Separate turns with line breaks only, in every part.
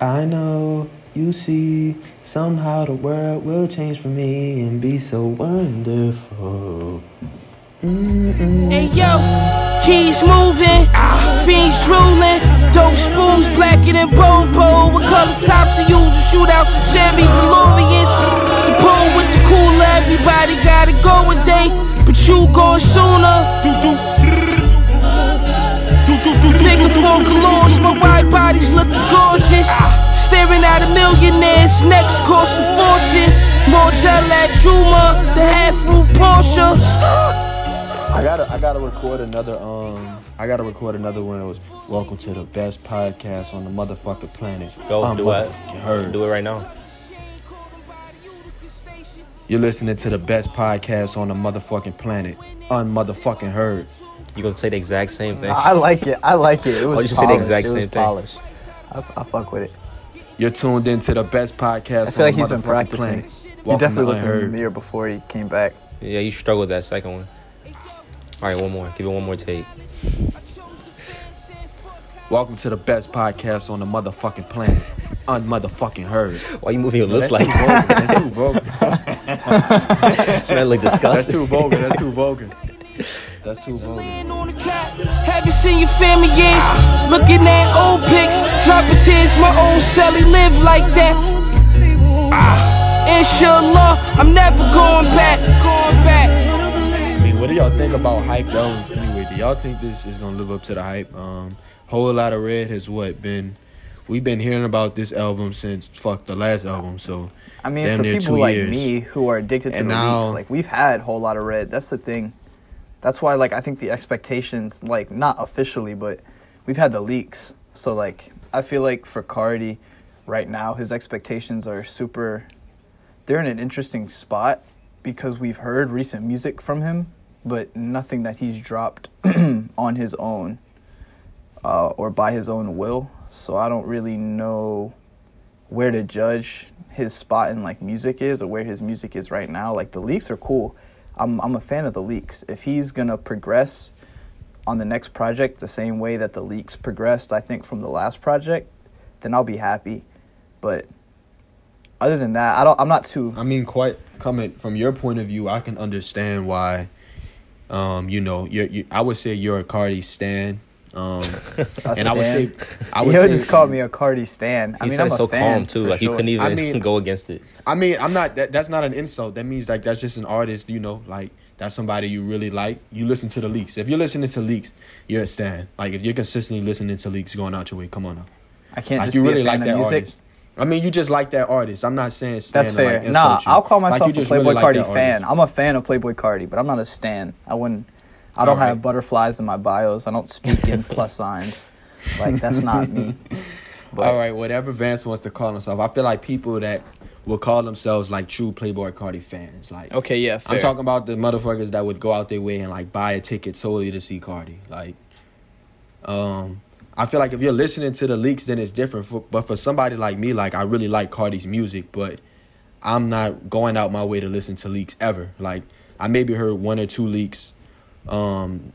I know you see somehow the world will change for me and be so wonderful. Mm-mm.
Hey yo, keys moving, fiends drooling, dope spoons blacker than Bobo. What color tops are used to shootouts and Chevy DeLoreans? The pool with the cooler, everybody gotta go a day, but you going sooner. Figure four galores, my white body's looking gorgeous. Staring at a millionaire's next cost a fortune. More gel at Juma, the half roof Porsche.
I gotta, I gotta record another. Um, I gotta record another one. That was welcome to the best podcast on the motherfucking planet.
Go
I'm
do it.
Heard.
Do it right now.
You're listening to the best podcast on the motherfucking planet. Unmotherfucking heard.
You gonna say the exact same thing?
I like it. I like it. It oh, was
Oh, you just said the
polished.
exact
it was
same thing.
polished. I, I fuck with it.
You're tuned into the best podcast.
I feel like he's been practicing.
Planet.
He definitely
to
looked in the mirror before he came back.
yeah, you struggled with that second one. All right, one more. Give it one more take.
Welcome to the best podcast on the motherfucking planet. Unmotherfucking heard.
Why you moving your lips
That's
like
too vulgar. That's too vulgar.
that? Man, look
That's too vulgar. That's too vulgar. That's too vulgar.
Laying on the cot. Haven't seen your family years. Looking at old pics, dropping tears. My old celly live like that. Ah, inshallah, I'm never going back. Going back.
I mean, what do y'all think about hype albums anyway? Do y'all think this is gonna live up to the hype? Um, Whole Lotta Red has what been. We've been hearing about this album since fuck the last album. So
I mean,
Damn
for
near
people
two
like
years.
me who are addicted to
And
the
now-
leaks, like we've had a whole lot of red. That's the thing. That's why, like, I think the expectations, like, not officially, but we've had the leaks. So, like, I feel like for Carti, right now, his expectations are super. They're in an interesting spot because we've heard recent music from him, but nothing that he's dropped on his own uh, or by his own will. So I don't really know where to judge his spot in like music is or where his music is right now. Like the leaks are cool. I'm I'm a fan of the leaks. If he's gonna progress on the next project the same way that the leaks progressed, I think from the last project, then I'll be happy. But other than that, I don't. I'm not too.
I mean, quite coming from your point of view, I can understand why. Um, you know, you, I would say you're a Carti stan. Um,
a
and I would say. I would
Yo
say,
just called me a Carti stan. I
He
mean,
said
I'm a
so
fan,
calm too.
for
Like you couldn't even
I mean-
go against it.
I mean, I'm not. That, that's not an insult. That means like that's just an artist. You know, like that's somebody you really like. You listen to the leaks. If you're listening to leaks, you're a stan. Like if you're consistently listening to leaks, going out your way, come on now.
I can't
Like
just
you
be
really
a fan
like that
music.
artist. I mean, you just like that artist. I'm not saying stan
That's
to,
fair.
like,
nah,
you.
I'll call
Like,
myself
you
a
just
Playboi
really
Carti
that
fan.
artist.
I'm a fan of Playboi Carti, but I'm not a stan. I wouldn't. I don't
Alright.
have butterflies in my bios. I don't speak in plus signs. Like that's not me. But
All right, whatever Vance wants to call himself. I feel like people that will call themselves like true Playboi Carti fans. Like
okay, yeah, fair.
I'm talking about the motherfuckers that would go out their way and like buy a ticket solely to see Carti. Like, um, I feel like if you're listening to the leaks, then it's different. For, but for somebody like me, like I really like Carti's music, but I'm not going out my way to listen to leaks ever. Like I maybe heard one or two leaks, um,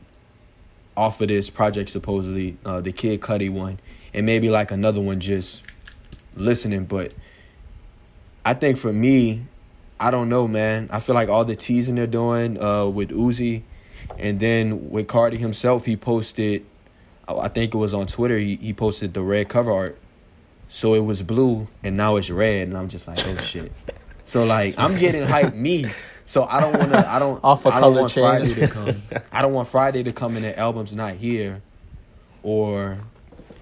off of this project supposedly, uh, the Kid Cudi one, and maybe like another one just listening. But I think for me, I don't know, man. I feel like all the teasing they're doing uh, with Uzi, and then with Carti himself, he posted, oh, I think it was on Twitter, he, he posted the red cover art. So it was blue, and now it's red, and I'm just like, oh shit. So like, I'm getting hype me. So I don't want to. I don't.
Off a
I don't
color
want
change.
Friday to come. I don't want Friday to come and the album's not here, or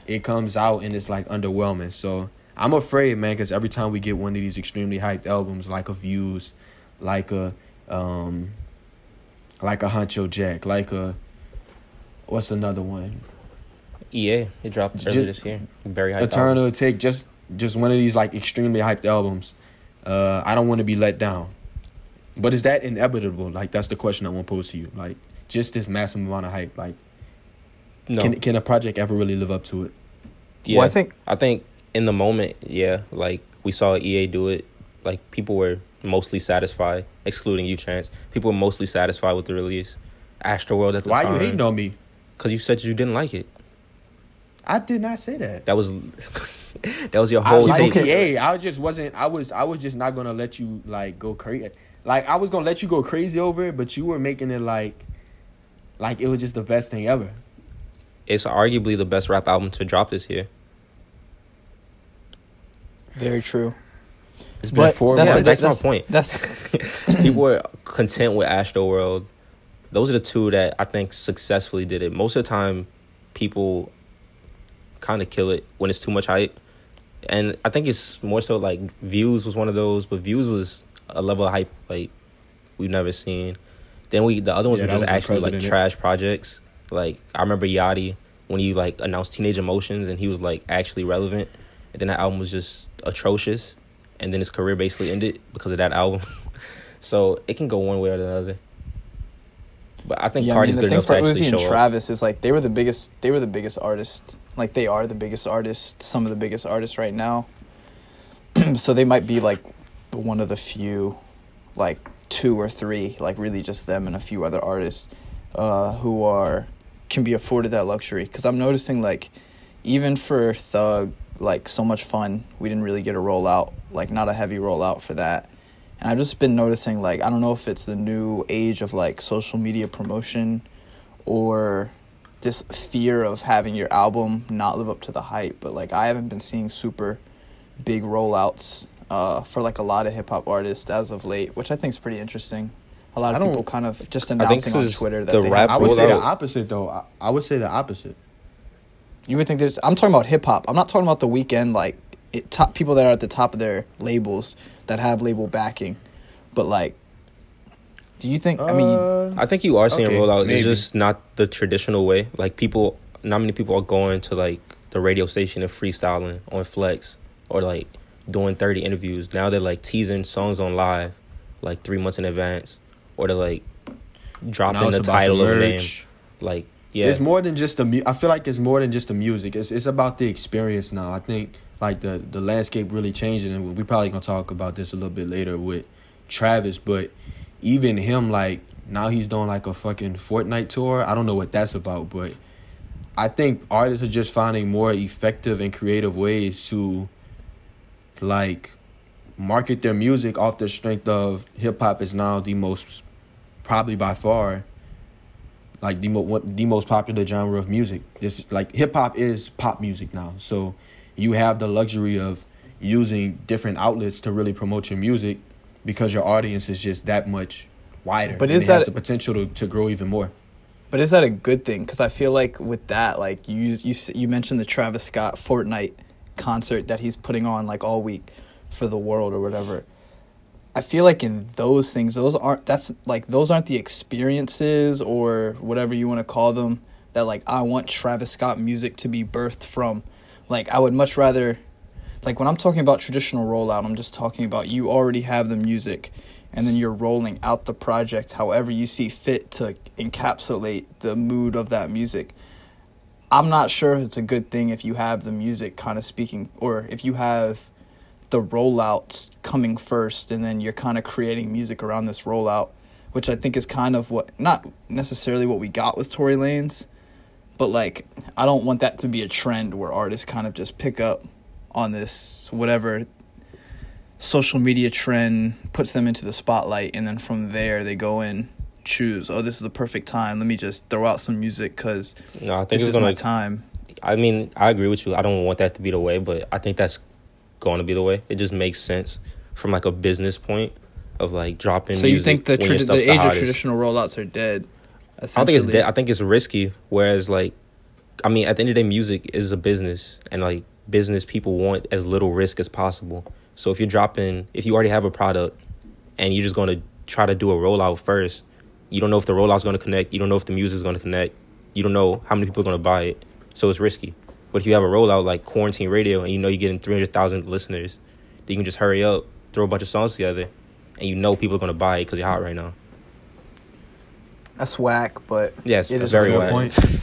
it comes out and it's like underwhelming. So I'm afraid, man, because every time we get one of these extremely hyped albums, like a Views, like a um, like a Huncho Jack, like a what's another one?
EA, it dropped
Ju-
earlier this year. Very high.
Eternal Atake just just one of these like extremely hyped albums. Uh, I don't want to be let down. But is that inevitable? Like that's the question I want to pose to you. Like just this massive amount of hype. Like
No,
can can a project ever really live up to it?
yeah.
Well, I think-
I think in the moment, yeah, like we saw EA do it. Like people were mostly satisfied, excluding you, Chance. People were mostly satisfied with the release. Astroworld at the
Why
time.
Why are you hating on me?
Because you said you didn't like it.
I did not say that.
That was that was your
I
whole
like
take.
okay.
EA. I just wasn't. I was. I was just not gonna let you like go crazy. Like I was gonna let you go crazy over it, but you were making it like, like it was just the best thing ever.
It's arguably the best rap album to drop this year.
Very true.
It's
been But four
Yeah,
months.
that's,
that's-
my point.
That's
People were content with Astro World. Those are the two that I think successfully did it. Most of the time, people kind of kill it when it's too much hype. And I think it's more so like Views was one of those, but Views was a level of hype like we've never seen. Then we the other ones
Yeah,
were just actually like trash projects. Like I remember Yachty when he like announced Teenage Emotions and he was like actually relevant. And then that album was just atrocious. And then his career basically ended because of that album. so it can go one way or the other. But I think
yeah, I mean, the
good
thing
enough
for
to
Uzi and
show up.
Travis is like they were the biggest. They were the biggest artists. Like they are the biggest artists. Some of the biggest artists right now. so they might be like one of the few, like two or three, like really just them and a few other artists, uh, who are can be afforded that luxury. Because I'm noticing like, even for Thug, like so much fun, we didn't really get a rollout. Like not a heavy rollout for that. And I've just been noticing, like, I don't know if it's the new age of like social media promotion or this fear of having your album not live up to the hype. But like, I haven't been seeing super big rollouts uh, for like a lot of hip hop artists as of late, which I think is pretty interesting. A lot
I
of
don't-
people kind of just announcing on Twitter that
the
they
rap
have
I would say the opposite though. I, I would say the opposite.
You would think there's. I'm talking about hip hop. I'm not talking about the Weeknd like it, top people that are at the top of their labels that have label backing, but like, do you think? I mean,
Uh,
I think you are seeing
Okay,
a rollout.
maybe.
It's just not the traditional way. Like people, not many people are going to like the radio station and freestyling on Flex or like doing thirty interviews. Now they're like teasing songs on live, like three months in advance, or they're like dropping the title of the name. Like yeah,
It's more than just the. Mu- I feel like it's more than just the music. It's it's about the experience now. I think like the the landscape really changing, and we probably gonna talk about this a little bit later with Travis. But even him, like now he's doing like a fucking Fortnite tour. I don't know what that's about, but I think artists are just finding more effective and creative ways to like market their music off the strength of hip hop is now the most probably by far like the mo- the most popular genre of music. This like hip hop is pop music now. So you have the luxury of using different outlets to really promote your music because your audience is just that much wider.
But
and
is
it has
that-
the potential to, to grow even more?
But is that a good thing? Because I feel like with that, like you you you mentioned the Travis Scott Fortnite concert that he's putting on like all week for the world or whatever. I feel like in those things, those aren't that's like those aren't the experiences or whatever you want to call them that like I want Travis Scott music to be birthed from. Like I would much rather like when I'm talking about traditional rollout, I'm just talking about you already have the music and then you're rolling out the project however you see fit to encapsulate the mood of that music. I'm not sure if it's a good thing if you have the music kind of speaking or if you have the rollouts coming first and then you're kind of creating music around this rollout, which I think is kind of what not necessarily what we got with Tory Lanez, but like I don't want that to be a trend where artists kind of just pick up on this whatever social media trend puts them into the spotlight and then from there they go and choose oh this is the perfect time let me just throw out some music because
no, I think
this
it's
is
gonna.
my time
I mean, I agree with you. I don't want that to be the way, but I think that's going to be the way. It just makes sense from like a business point of like dropping.
so you think the, tradi- the age of traditional rollouts are dead
I don't think it's dead. I think it's risky. Whereas like, I mean, at the end of the day, music is a business, and like business people want as little risk as possible. So if you're dropping, if you already have a product, and you're just going to try to do a rollout first, you don't know if the rollout's going to connect. You don't know if the music's going to connect. You don't know how many people are going to buy it. So it's risky. But if you have a rollout like quarantine radio, and you know you're getting three hundred thousand listeners, then you can just hurry up, throw a bunch of songs together, and you know people are going to buy it because you're hot right now.
that's whack but
Yes,
it is
very
a
whack.
point.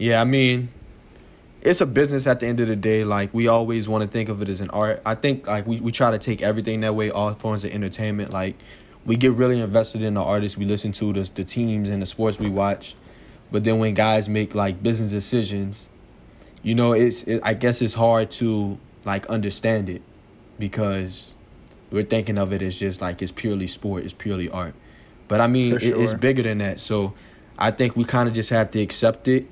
Yeah, I mean, it's a business at the end of the day. Like we always want to think of it as an art. I think like we, we try to take everything that way, all forms of entertainment. Like we get really invested in the artists we listen to, the the teams and the sports we watch. But then when guys make like business decisions, you know, it's it, I guess it's hard to like understand it because we're thinking of it as just like it's purely sport, it's purely art. But I mean,
For
it, it's bigger than that. So I think we kind of just have to accept it.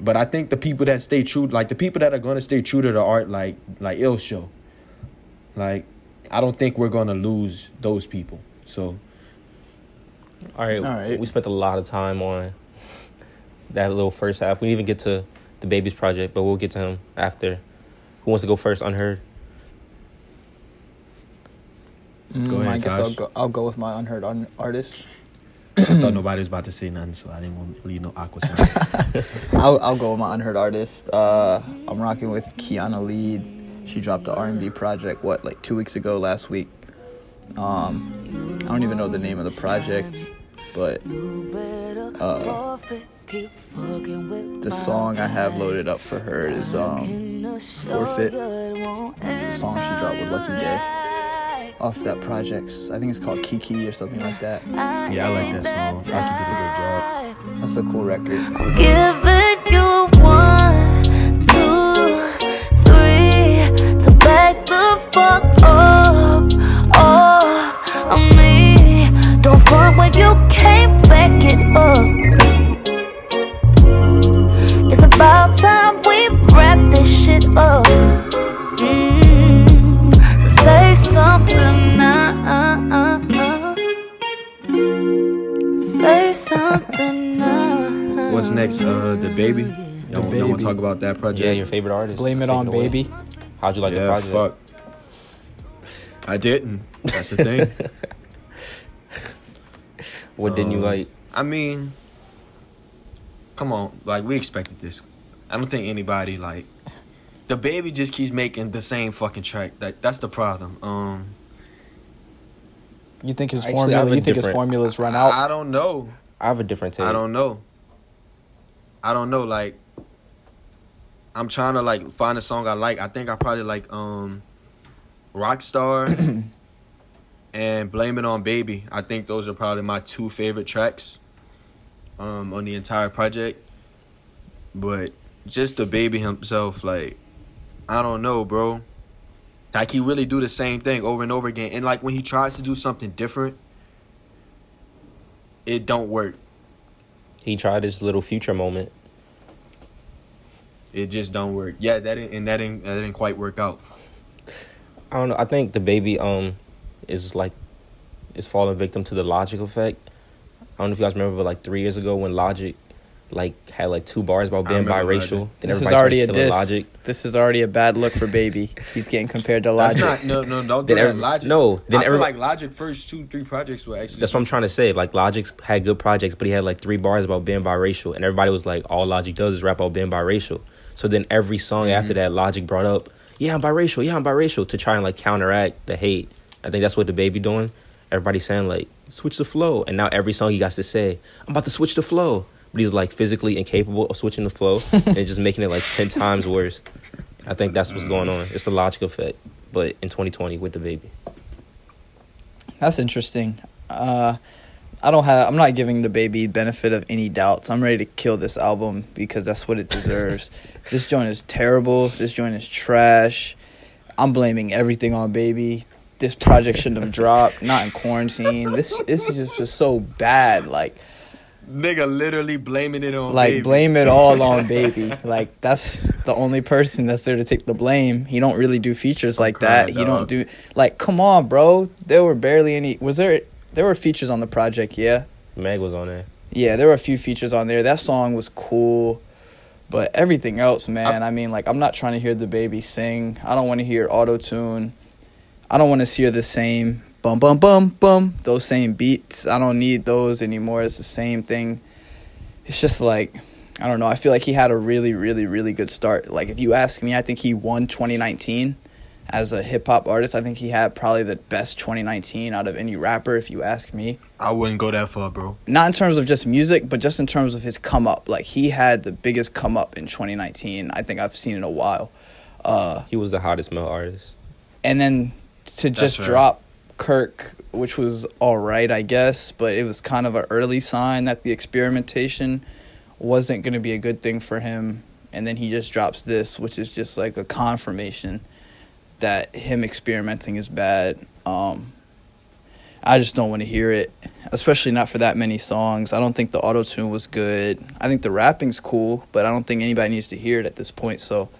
But I think the people that stay true, like the people that are gonna stay true to the art, like like Ill Show, like I don't think we're gonna lose those people. So
All right.
All right.
We spent a lot of time on that little first half. We didn't even get to the babies project, but we'll get to him after. Who wants to go first? Unheard.
Mm,
ahead,
I guess I'll go. I'll go with my unheard un- artist.
I thought nobody was about to say nothing, so I didn't want to leave no awkward silence.
I'll, I'll go with my unheard artist. Uh, I'm rocking with Kiana Ledé. She dropped the R&B project what like two weeks ago last week. Um, I don't even know the name of the project, but uh, the song I have loaded up for her is um, Forfeit. The song she dropped with Lucky Daye off that project. I think it's called Kiki or something like that.
yeah, I like that song. Rocky did a good job.
That's a cool record.
Can't back it up. It's about time we wrap this shit up. Mm, so say something now. Say something now.
What's next? Uh, the baby. Y'all, y'all want to talk about that project?
Yeah, your favorite artist.
Blame it
Take
on
away.
baby.
How'd you like the
yeah,
project?
fuck. I didn't. That's the thing.
What didn't you
Um,
like?
I mean, come on, like we expected this. I don't think anybody like the baby just keeps making the same fucking track. That that's the problem. Um,
You think his
Actually,
formula? You think his
different-
formulas run out?
I don't know.
I have a different take.
I don't know. I don't know. Like, I'm trying to like find a song I like. I think I probably like um, Rockstar and Blame It on Baby. I think those are probably my two favorite tracks um, on the entire project. But just the baby himself, like, I don't know, bro. Like he really do the same thing over and over again, and like when he tries to do something different, it don't work.
He tried his little future moment.
It just don't work. Yeah, that didn't, and that didn't that didn't quite work out.
I don't know. I think the baby um is like is falling victim to the Logic effect. I don't know if you guys remember, but like three years ago when Logic like had like two bars about being biracial, then
this is already a diss.
Logic.
This is already a bad look for baby. He's getting compared to
That's
Logic.
not no no don't do
Then
that.
every-
Logic.
no, then
I feel
every-
like Logic first two three projects were actually.
That's what I'm trying to say. Like Logic's had good projects, but he had like three bars about being biracial, and everybody was like, all Logic does is rap about being biracial. So then every song after
Mm-hmm.
that, Logic brought up, yeah, I'm biracial, yeah, I'm biracial, to try and like counteract the hate. I think that's what the baby doing. Everybody saying like, switch the flow, and now every song he got to say, I'm about to switch the flow, but he's like physically incapable of switching the flow, and just making it like ten times worse. I think that's what's going on. It's the Logic effect, but in 2020 with the baby.
That's interesting. Uh, I don't have. I'm not giving the baby benefit of any doubts. I'm ready to kill this album because that's what it deserves. this joint is terrible. This joint is trash. I'm blaming everything on baby. This project shouldn't have dropped. Not in quarantine. This this is just, just so bad. Like
nigga literally blaming it on
like
Baby.
blame it all on baby. Like that's the only person that's there to take the blame. He don't really do features like that.
crying,
He don't do like come on, bro. There were barely any. Was there? There were features on the project. Yeah.
Meg was on there.
Yeah, there were a few features on there. That song was cool, but everything else, man. I mean, like I'm not trying to hear the baby sing. I don't want to hear auto tune. I don't want to hear the same bum bum bum bum those same beats. I don't need those anymore. It's the same thing. It's just like I don't know. I feel like he had a really, really, really good start. Like if you ask me, I think he won 2019 as a hip hop artist. I think he had probably the best 2019 out of any rapper. If you ask me
I wouldn't go that far, bro.
not in terms of just music, but just in terms of his come up. Like he had the biggest come up in 2019. I think I've seen in a while. Uh,
He was the hottest male artist.
and then to just
fair.
drop Kirk, which was all right, I guess, but it was kind of an early sign that the experimentation wasn't going to be a good thing for him and then he just drops this, which is just like a confirmation that him experimenting is bad. Um, I just don't want to hear it, especially not for that many songs. I don't think the auto tune was good. I think the rapping's cool, but I don't think anybody needs to hear it at this point. So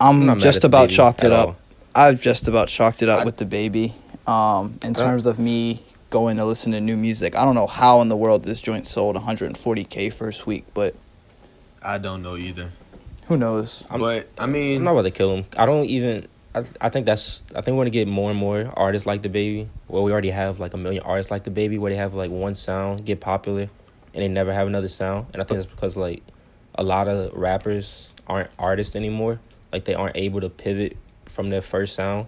I'm,
I'm
just about chalked it up.
all.
I've just about chalked it up
I-
with the baby. Um, in terms of me going to listen to new music, I don't know how in the world this joint sold 140k first week, but
I don't know either.
who knows?
I'm-
but I mean, I'm
not about to kill him. I don't even. I, I think that's. I think we're gonna get more and more artists like the baby. Well, we already have like a million artists like the baby, where they have like one sound get popular, and they never have another sound. And I think that's because like a lot of rappers aren't artists anymore. Like they aren't able to pivot from their first sound.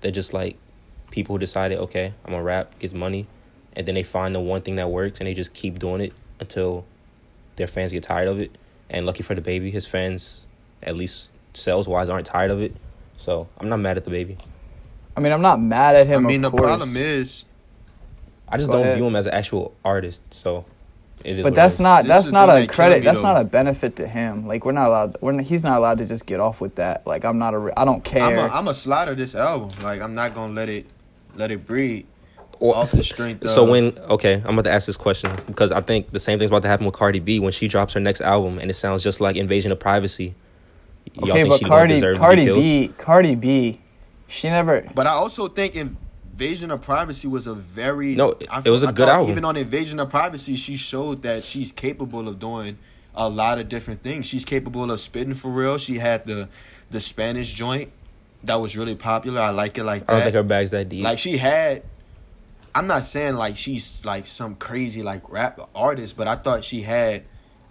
They're just like people who decided, okay, I'm gonna rap, gets money, and then they find the one thing that works, and they just keep doing it until their fans get tired of it. And lucky for the baby, his fans, at least sales wise, aren't tired of it. So I'm not mad at the baby.
I mean, I'm not mad at him.
I
him.
mean the
of course,
problem is
I just
Go
don't
ahead.
view him as an actual artist. So it is.
But
what it
that's
is.
not that's not a credit. That's
though.
not a benefit to him. Like we're not allowed. We're not, he's not allowed to just get off with that. Like I'm not a. I don't care.
I'm a, I'm a slider this album. Like I'm not gonna let it let it breathe
Or-
off the strength.
So
of,
when okay, I'm about to ask this question because I think the same thing's about to happen with Cardi B when she drops her next album and it sounds just like Invasion of Privacy. Y'all
okay, but Cardi
deserve to be
Cardi? B Cardi B, she never.
But I also think Invasion of Privacy was a very
No,
I
it was a
I
good album.
Even on Invasion of Privacy, she showed that she's capable of doing a lot of different things. She's capable of spitting for real. She had the the Spanish joint that was really popular. I like it like that.
I don't think her bag's that deep.
Like she had. I'm not saying like she's like some crazy like rap artist, but I thought she had.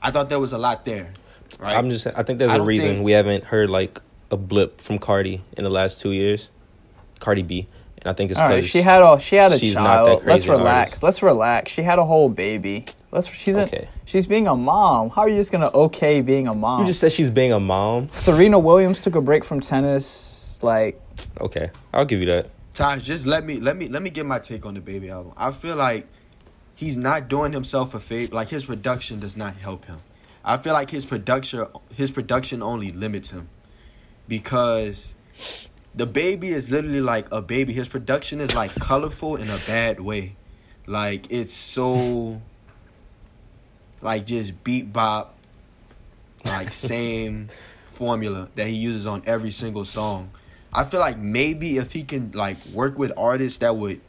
I thought there was a lot there. Right.
I'm just. I think there's
I
a reason
think-
we haven't heard like a blip from Cardi in the last two years. Cardi B, and I think it's
All right,
because
she had a she had a
she's not that
child. Let's relax.
artist.
Let's relax. She had a whole baby. Let's. She's a,
Okay.
She's being a mom. How are you just gonna okay being a mom?
You just said she's being a mom.
Serena Williams took a break from tennis. Like
Okay, I'll give you that.
Taj, just let me let me let me get my take on the baby album. I feel like he's not doing himself a favor. Like his production does not help him. I feel like his production his production only limits him because the baby is literally like a baby. His production is like colorful in a bad way. Like it's so like just beat bop like same formula that he uses on every single song. I feel like maybe if he can like work with artists that would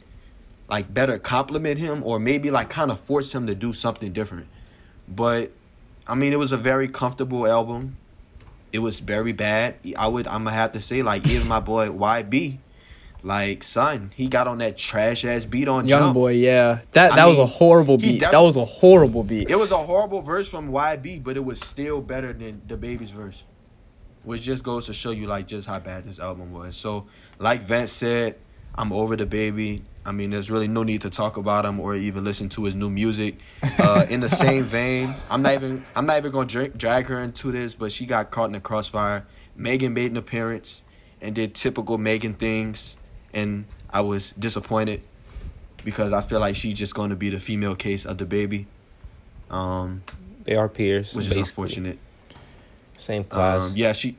like better compliment him or maybe like kind of force him to do something different. But I mean it was a very comfortable album. It was very bad. I would I'm gonna have to say like even my boy YB like son, he got on that trash ass beat on
young
Jump.
boy, yeah. That
I
that was a horrible beat.
def-
that was a horrible beat.
It was a horrible verse from YB, but it was still better than the baby's verse. Which just goes to show you like just how bad this album was. So, like Vance said, I'm over the baby. I mean, there's really no need to talk about him or even listen to his new music. Uh, in the same vein, I'm not even I'm not even gonna drink, drag her into this, but she got caught in the crossfire. Megan made an appearance and did typical Megan things, and I was disappointed because I feel like she's just going to be the female case of the baby. Um,
They are peers,
which is unfortunate.
Same class.
Um, yeah, she.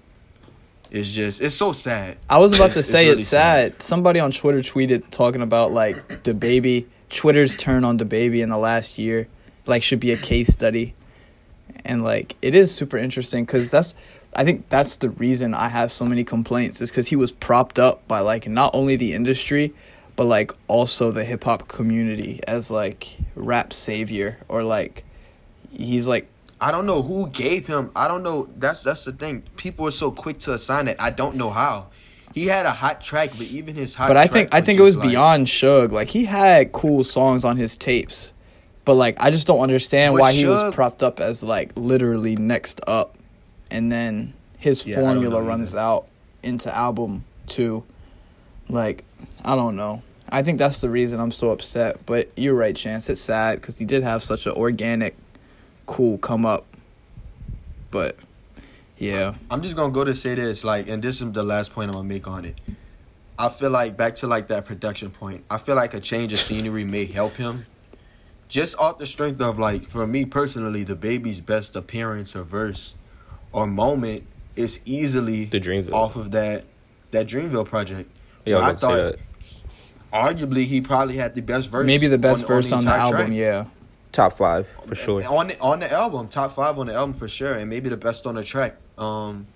It's just it's so sad.
I was about to
It's-
say
it's
it's,
really
sad. Somebody on Twitter tweeted talking about like the baby Twitter's turn on the baby in the last year, like should be a case study, and like it is super interesting because that's I think that's the reason I have so many complaints is because he was propped up by like not only the industry, but like also the hip hop community as like rap savior or like he's like
I don't know who gave him. I don't know. That's that's the thing. People are so quick to assign it. I don't know how. He had a hot track, but even his hot.
But I
track
think I think it was
like-
beyond Suge. Like he had cool songs on his tapes, but like I just don't understand why he was propped up as like literally next up, and then his
Yeah,
formula runs
either.
out into album two. Like I don't know. I think that's the reason I'm so upset. But you're right, Chance. It's sad because he did have such an organic, cool come up. But yeah,
I'm just gonna go to say this, like, and this is the last point I'm gonna make on it. I feel like back to like that production point. I feel like a change of scenery may help him. Just off the strength of like, for me personally, the baby's best appearance or verse or moment is easily
The Dreamville.
off of that that Dreamville project.
Yeah, I
I
was about to say
thought
that.
arguably he probably had the best verse.
Maybe the best
on,
verse on the,
entire
album.
track.
Yeah.
Top five for sure.
On the, on the album, top five on the album for sure, and maybe the best on the track. Um,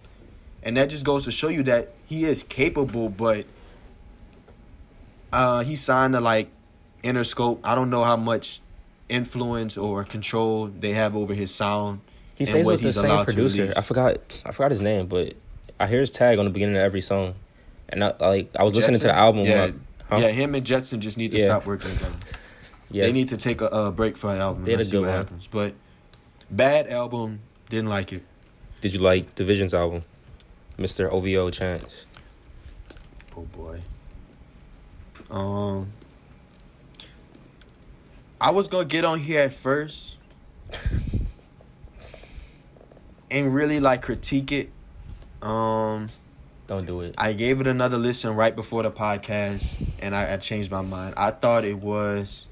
and that just goes to show you that he is capable, but uh, he signed to like Interscope. I don't know how much influence or control they have over his sound.
He
and
stays
what
with the
he's
same producer. I forgot. I forgot his name, but I hear his tag on the beginning of every song, and I, like I was listening to the album.
Yeah,
I, huh?
yeah. Him and Jetson just need to
Yeah.
stop working together.
Yeah.
They need to take a, a break for an album.
They had a
see
good
what
one.
happens. But bad album, didn't like it.
Did you like dvsn's album, Mr. OVO Chance?
Oh boy. Um, I was gonna get on here at first and really like critique it. Um,
Don't do it.
I gave it another listen right before the podcast, and I, I changed my mind. I thought it was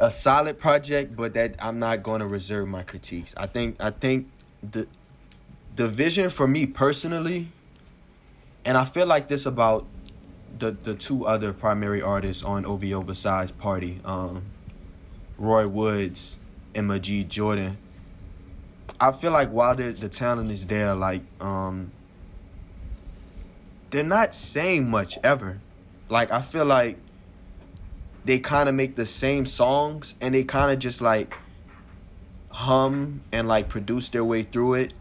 a solid project, but that I'm not going to reserve my critiques. I think I think the the vision for me personally, and I feel like this about the the two other primary artists on OVO besides Party, um, Roy Woods and Majid Jordan. I feel like while the the talent is there, like um, they're not saying much ever. Like I feel like they kind of make the same songs and they kind of just like hum and like produce their way through it,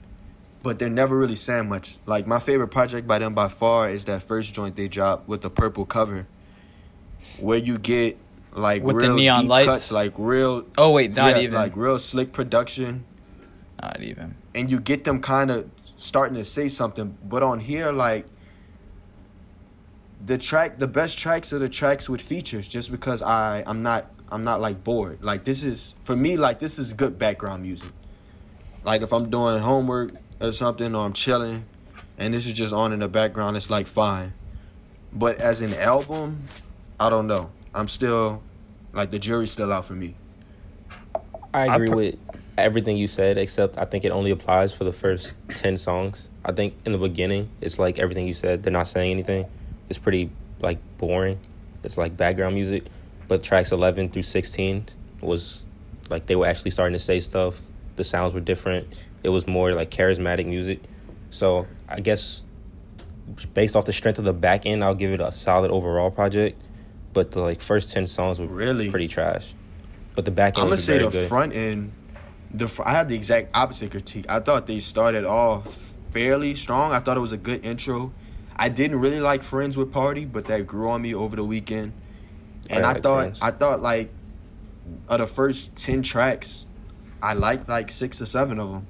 but they're never really saying much. Like my favorite project by them by far is that first joint they dropped with the purple cover, where you get like
With the
real
neon
deep
lights?
cuts, like real
Oh wait, not
yeah,
even.
like real slick production
not even.
and you get them kind of starting to say something. But on here, like the track, the best tracks are the tracks with features. Just because I, I'm not, I'm not like bored. Like this is for me, like this is good background music. Like if I'm doing homework or something, or I'm chilling, and this is just on in the background, it's like fine. But as an album, I don't know. I'm still, like the jury's still out for me.
I
I
agree
per-
with everything you said, except I think it only applies for the first 10 songs. I think in the beginning, it's like everything you said. They're not saying anything. It's pretty, like, boring. It's like background music. But tracks 11 through 16 was, like, they were actually starting to say stuff. The sounds were different. It was more, like, charismatic music. So I guess based off the strength of the back end, I'll give it a solid overall project. But the, like, first 10 songs were
Really?
pretty trash. But the back end
I'm gonna say the
good.
front end. The fr- I had the exact opposite critique. I thought they started off fairly strong. I thought it was a good intro. I didn't really like Friends with Party, but that grew on me over the weekend. And
I
I, thought
Friends.
I thought like of the first ten tracks, I liked like six or seven of them.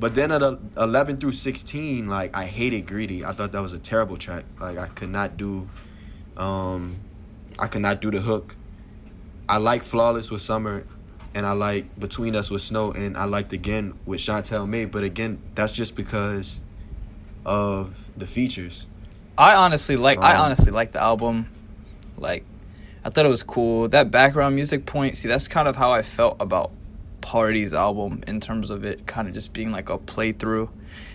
But then at eleven through sixteen, like I hated Greedy. I thought that was a terrible track. Like I could not do, um, I could not do the hook. I like Flawless with Summer, and I like Between Us with Snoh, and I liked Again with Shantel May. But again, that's just because of the features.
I honestly like. I
Um,
honestly like the album. Like, I thought it was cool. That background music point. See, that's kind of how I felt about Party's album in terms of it kind of just being like a playthrough.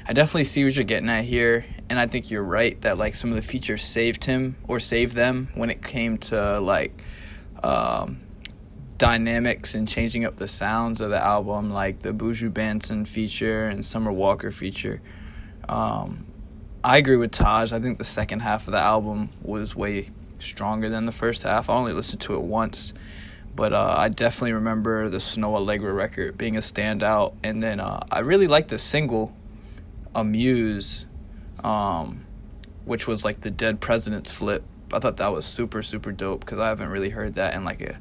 I definitely see what you're getting at here, and I think you're right that like some of the features saved him or saved them when it came to like um, dynamics and changing up the sounds of the album, like the Buju Banton feature and Summer Walker feature. Um, I agree with Taj. I think the second half of the album was way stronger than the first half. I only listened to it once, but uh, I definitely remember the Snoh Aalegra record being a standout. And then uh, I really liked the single, Amuse, um, which was like the Dead President's flip. I thought that was super super dope because I haven't really heard that in like a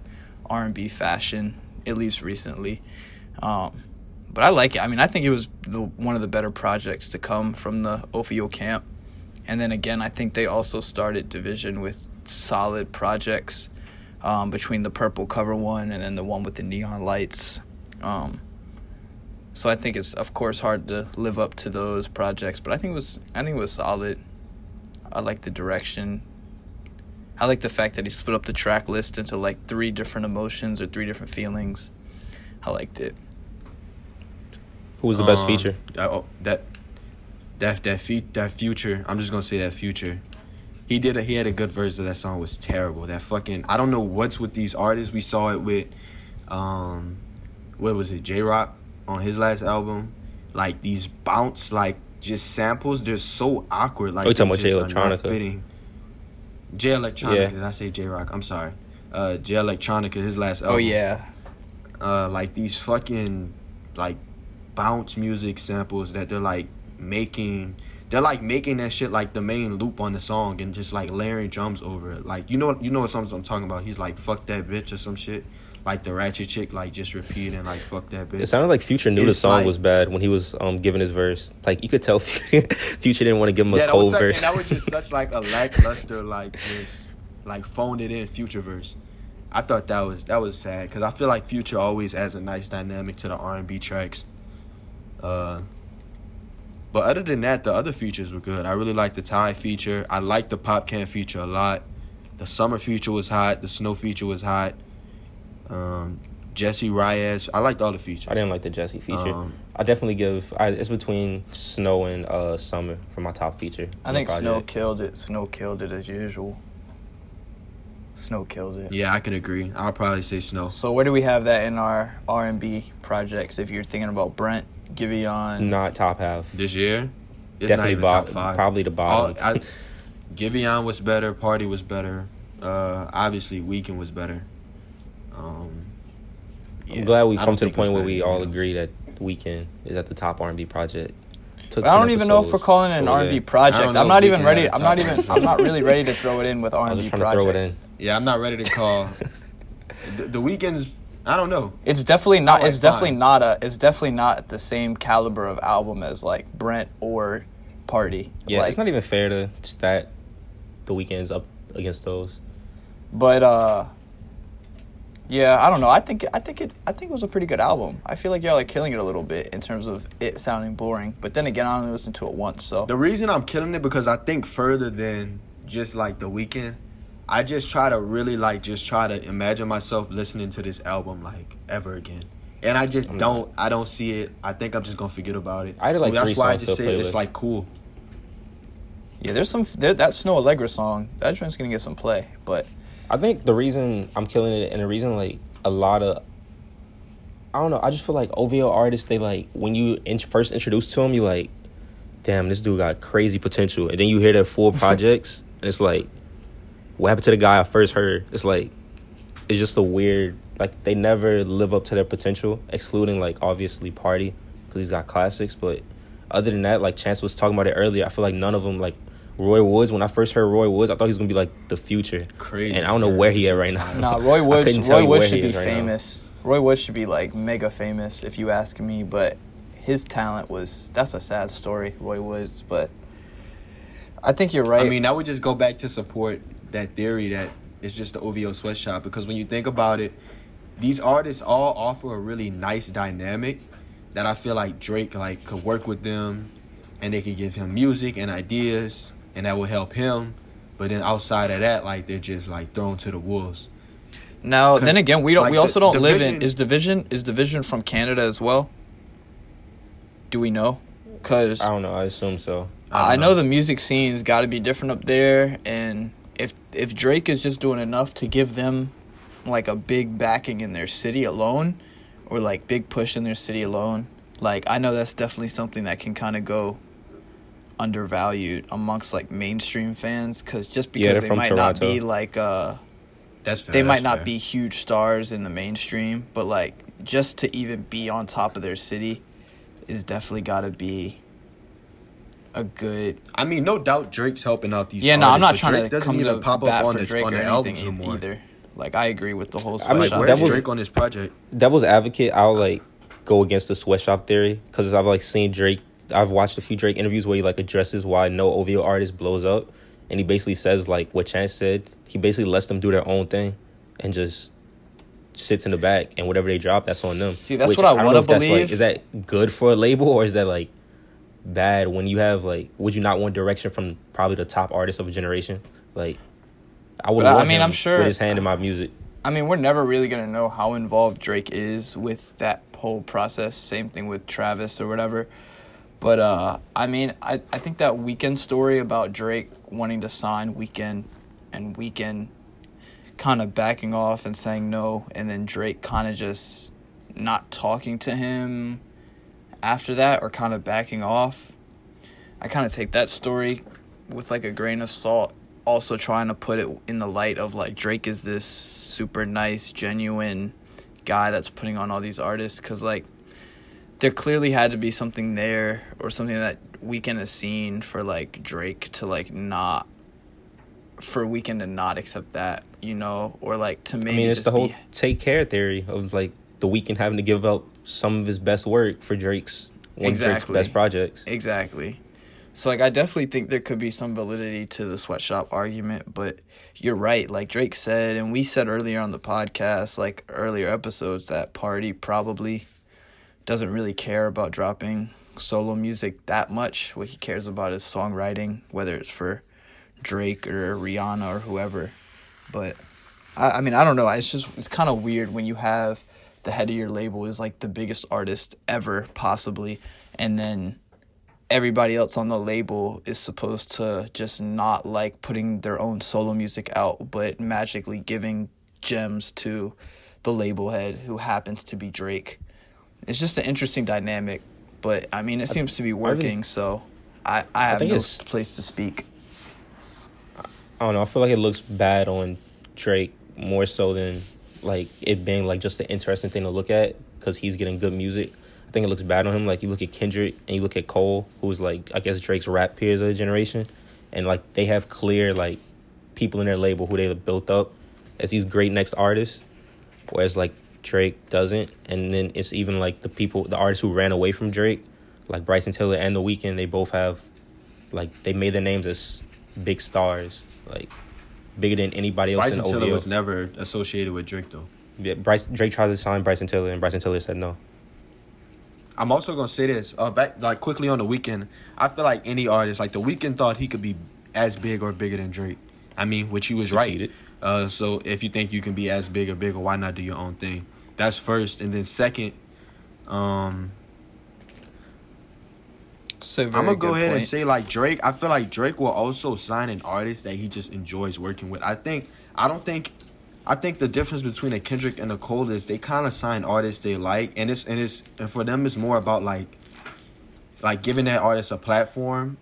R&B fashion at least recently. Um, but I like it. I mean, I think it was the, one of the better projects to come from the OVO camp. And then again, I think they also started Division with solid projects um, between the purple cover one and then the one with the neon lights. Um, so I think it's of course hard to live up to those projects, but I think it was I think it was solid. I like the direction. I like the fact that he split up the track list into like three different emotions or three different feelings. I liked it.
Who was the best
Um,
feature?
That oh, that that that, fe- that future. I'm just gonna say that future. He did a he had a good verse of that song was terrible. That fucking I don't know what's with these artists. We saw it with um what was it, Jay Rock on his last album. Like these bounce like just samples, they're so awkward. Like
Oh, you talking about Jay
just
Electronica.
Fitting. Jay Electronica,
Yeah.
did I say Jay Rock? I'm sorry. Uh Jay Electronica, his last album
Oh yeah.
uh, like these fucking like bounce music samples that they're like making they're like making that shit like the main loop on the song and just like layering drums over it. Like you know you know what songs I'm talking about. He's like fuck that bitch or some shit. Like the ratchet chick like just repeating like fuck that bitch.
It sounded like Future knew the song
like-
was bad when he was um giving his verse. Like you could tell Future didn't want to give him a
yeah, that was
cold
such,
verse.
that was just such like a lackluster like this like phoned it in future verse. I thought that was that was sad because I feel like Future always adds a nice dynamic to the R and B tracks. Uh, but other than that, the other features were good. I really liked the Ty feature. I liked the Popcaan feature a lot. The Summer feature was hot. The Snoh feature was hot. Um, Jessie Reyez. I liked all the features.
I didn't like the Jessie feature.
Um,
I definitely give. I, it's between Snoh and uh Summer for my top feature.
I
on the
think
Snoh
killed it. Snoh killed it as usual. Snoh killed it.
Yeah, I can agree. I'll probably say Snoh.
So where do we have that in our R and B projects? If you're thinking about Brent, Giveon,
Not top half.
This year, it's
Definitely
not even
bo-
top five.
probably the bottom.
All, I, Giveon was better. Party was better. Uh, obviously, Weeknd was better. Um, yeah,
I'm glad we
I
come to the
think it was
point where we all
anyone
agree that Weeknd is at the top R and B project.
But I don't even know if we're calling it an
Oh,
R and B
yeah.
Project. I'm not even ready.
had a
I'm not even. I'm not really ready to throw it in with R
I was
and B
just trying to throw it
projects.
Yeah, I'm not ready to call. the, the Weeknd's. I don't know.
It's definitely not.
like
It's definitely
fine.
not a. It's definitely not the same caliber of album as like Brent or Party.
Yeah,
like,
it's not even fair to stat the Weeknd's up against those.
But uh, yeah, I don't know. I think I think it. I think it was a pretty good album. I feel like y'all are killing it a little bit in terms of it sounding boring. But then again, I only listened to it once, so
The reason I'm killing it because I think further than just like the Weeknd. I just try to really like just try to imagine myself listening to this album like ever again. And I just
I'm
don't I don't see it. I think I'm just gonna forget about it.
I had, like,
That's why I just
to
say it's like cool.
yeah. There's some there, that Snoh Aalegra song. That joint's gonna get some play, but
I think the reason I'm killing it and the reason like a lot of I don't know, I just feel like OVO artists they like when you in, first introduced to them you like damn this dude got crazy potential and then you hear their full projects and it's like what happened to the guy I first heard? It's like it's just a weird like they never live up to their potential excluding like obviously Party cuz he's got classics but other than that like Chance was talking about it earlier I feel like none of them like Roy Woods when I first heard Roy Woods I thought he was going to be like the future
Crazy.
and I don't know where he at right now.
nah, Roy Woods. Roy Woods should be
is right now.
famous. Roy Woods should be like mega famous if you ask me. But his talent was that's a sad story, Roy Woods. But I think you're right.
I mean, I would just go back to support that theory that it's just the OVO sweatshop because when you think about it, these artists all offer a really nice dynamic that I feel like Drake like could work with them and they could give him music and ideas and that would help him. But then outside of that, like they're just like thrown to the wolves.
Now,
'Cause,
then again, we don't.
like,
we also don't
the
live in. Is dvsn is dvsn from Canada as well? Do we know? Because
I don't know. I assume so.
I,
don't
know
know.
the music scene's got to be different up there, and if if Drake is just doing enough to give them like a big backing in their city alone, or like big push in their city alone, like I know that's definitely something that can kind of go undervalued amongst like mainstream fans because just because
they're
they
from
might not be like uh
That's fair,
they might
that's
not
fair.
be huge stars in the mainstream, but like just to even be on top of their city is definitely got to be a good.
I mean, no doubt Drake's helping out these.
Yeah, no, I'm not trying
Drake
to
doesn't
come
even
to
pop up on
for
the
Drake
on the
anything
albums no more.
either. Like I agree with the whole
I mean,
Like,
sweatshop.
where's
that
Drake on this project?
Devil's advocate, I'll like go against the sweatshop theory because I've like seen Drake. I've watched a few Drake interviews where he like addresses why no OVO artist blows up, and he basically says like what Chance said. He basically lets them do their own thing, and just sits in the back, and whatever they drop, that's on them.
See, that's
Which
what I
don't
wanna
if
believe.
Like, is that good for a label or is that like bad when you have like? Would you not want direction from probably the top artist of a generation? Like, I would.
I- mean, I'm sure-
his hand in my music.
I mean, we're never really gonna know how involved Drake is with that whole process. Same thing with Travis or whatever. But uh, I mean, I, I think that Weeknd story about Drake wanting to sign Weeknd and Weeknd kind of backing off and saying no, and then Drake kind of just not talking to him after that or kind of backing off. I kind of take that story with like a grain of salt. Also, trying to put it in the light of like Drake is this super nice, genuine guy that's putting on all these artists because like there clearly had to be something there or something that Weeknd has seen for like Drake to like not for Weeknd to not accept that, you know, or like to maybe
I mean, it's
just
the whole
be,
take care theory of like the Weeknd having to give up some of his best work for Drake's one of Drake's best projects.
Exactly. So like I definitely think there could be some validity to the sweatshop argument, but you're right. Like Drake said, and we said earlier on the podcast, like earlier episodes, that Party probably doesn't really care about dropping solo music that much. What he cares about is songwriting, whether it's for Drake or Rihanna or whoever. But I, I mean, I don't know. It's just it's kind of weird when you have the head of your label is like the biggest artist ever, possibly, and then everybody else on the label is supposed to just not like putting their own solo music out, but magically giving gems to the label head who happens to be Drake. It's just an interesting dynamic, but I mean, it seems to be working, so I, I have
think
no place to speak.
I don't know. I feel like it looks bad on Drake more so than like it being like just an interesting thing to look at because he's getting good music. I think it looks bad on him. Like you look at Kendrick and you look at Cole, who's like I guess Drake's rap peers of the generation, and like they have clear like people in their label who they built up as these great next artists, whereas like Drake doesn't. And then it's even like the people, the artists who ran away from Drake, like Bryson Tiller and The Weeknd, they both have like they made their names as big stars, like bigger than anybody else
Bryson
in
Tiller
OVO.
was never associated with Drake though.
Yeah, Bryce Drake tried to sign Bryson Tiller, and Bryson Tiller said no.
I'm also gonna say this. Uh, back like quickly on the Weeknd. I feel like any artist, like the Weeknd, thought he could be as big or bigger than Drake. I mean, which he was
Succeeded.
right. Uh, so if you think you can be as big or bigger, why not do your own thing? That's first, and then second. Um,
So
I'm gonna go ahead and say like Drake. I feel like Drake will also sign an artist that he just enjoys working with. I think. I don't think. I think the difference between a Kendrick and a Cole is they kind of sign artists they like, and it's and it's and for them it's more about like, like giving that artist a platform,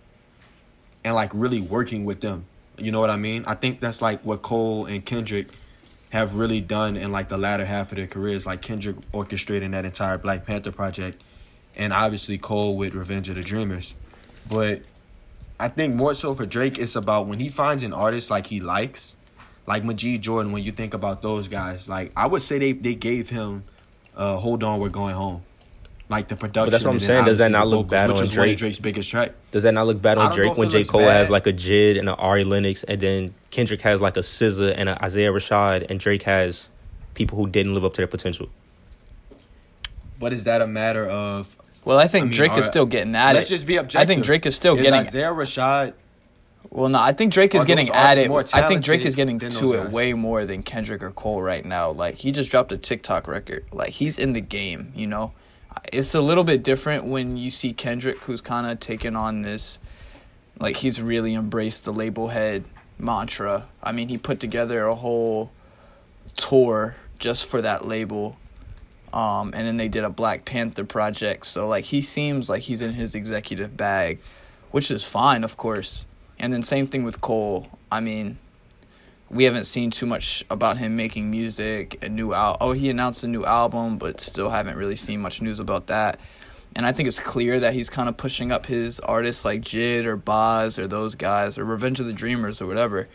and like really working with them. You know what I mean? I think that's like what Cole and Kendrick have really done in like the latter half of their careers. Like Kendrick orchestrating that entire Black Panther project, and obviously Cole with Revenge of the Dreamers. But I think more so for Drake, it's about when he finds an artist like he likes, like Majid Jordan. When you think about those guys, like I would say they they gave him, uh, "Hold On, We're Going Home," like the production.
that's what I'm saying. Does that not look
vocals,
bad
which
on
is one of
Drake?
Drake's biggest track.
Does that not look bad on Drake when J. Cole has like a Jid and an Ari Lennox, and then Kendrick has like a SZA and an Isaiah Rashad, and Drake has people who didn't live up to their potential?
But is that a matter of?
Well, I think
I mean,
Drake is still getting at
Let's
it.
just be objective.
I think Drake is still
is
getting.
Isaiah Rashad.
Well, no, I think Drake is getting at it. I think Drake is getting to it
guys?
way more than Kendrick or Cole right now. Like he just dropped a TikTok record. Like he's in the game, you know. It's a little bit different when you see Kendrick, who's kind of taken on this, like he's really embraced the label head mantra. I mean, he put together a whole tour just for that label. Um, and then they did a Black Panther project. So like he seems like he's in his executive bag, which is fine, of course. And then same thing with Cole. I mean, we haven't seen too much about him making music, a new al- Oh, he announced a new album, but still haven't really seen much news about that. And I think it's clear that he's kind of pushing up his artists like Jid or Bas or those guys or Revenge of the Dreamers or whatever.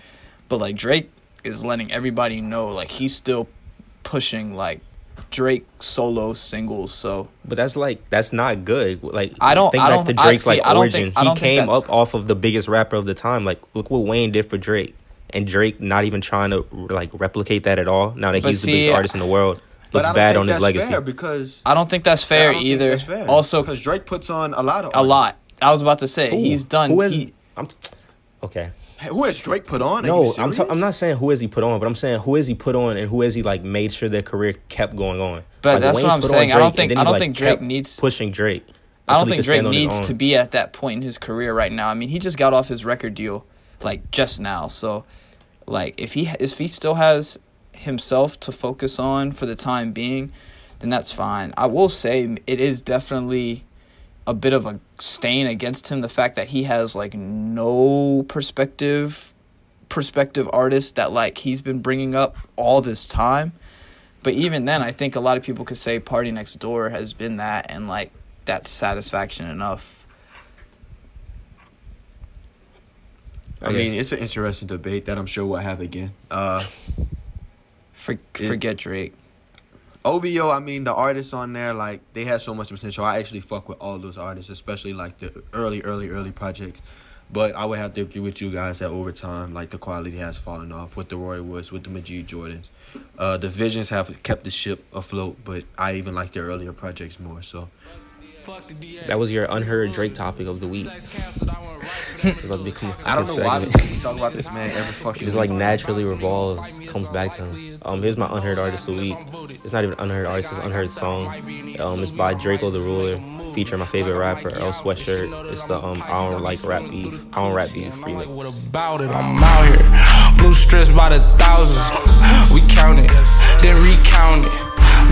But like Drake is letting everybody know like he's still pushing like Drake solo singles. So
But that's like that's not good. Like
I don't-
think
I
back
don't-
to
I-
Drake's
see,
like
I
origin.
think-
he came up off of the biggest rapper of the time. Like look what Wayne did for Drake, and Drake not even trying to like replicate that at all. Now that
But
he's the biggest artist in the world,
But
looks
I don't
bad
think
on his
that's
legacy.
fair because
I don't think that's fair
I don't think
either.
that's fair.
Also,
because Drake puts on a lot of
a lot. I was about to say
Who?
he's done.
Who has?
he,
I'm, Okay.
Who has Drake put on? Are
No, I'm ta- I'm not saying who has he put on, but I'm saying who has he put on and who has he like made sure their career kept going on.
But
Like,
that's
Wayne
what I'm saying. I don't think- I don't
like,
think Drake needs-
pushing Drake.
I don't think Drake
stand on his
needs to be at that point in his career right now. I mean, he just got off his record deal like just now. So, like, if he if he still has himself to focus on for the time being, then that's fine. I will say it is definitely a bit of a stain against him the fact that he has like no perspective perspective artist that like he's been bringing up all this time. But even then, I think a lot of people could say PartyNextDoor has been that, and like that's satisfaction enough.
I mean, it's an interesting debate that I'm sure we'll have again. Uh,
For, forget Drake.
OVO, I mean, the artists on there, like, they have so much potential. I actually fuck with all those artists, especially, like, the early, early, early projects. But I would have to agree with you guys that over time, like, the quality has fallen off with the Roy Woods, with the Majid Jordans. Uh, the Visions have kept the ship afloat, but I even like their earlier projects more, so.
That was your unheard Drake topic of the week. It's about to become a
I don't know
fucking
why we
segment.
talk about this man every fucking It
Just like naturally revolves, comes back to him. Um, here's my unheard artist of the week. It's not even unheard artist, it's unheard song. Um, it's by Drakeo the Ruler, featuring my favorite rapper, Earl Sweatshirt. It's the um, I don't like rap beef, I don't rap beef
What about it? I'm out here. Blue strips by the thousands. We count it, then recount it.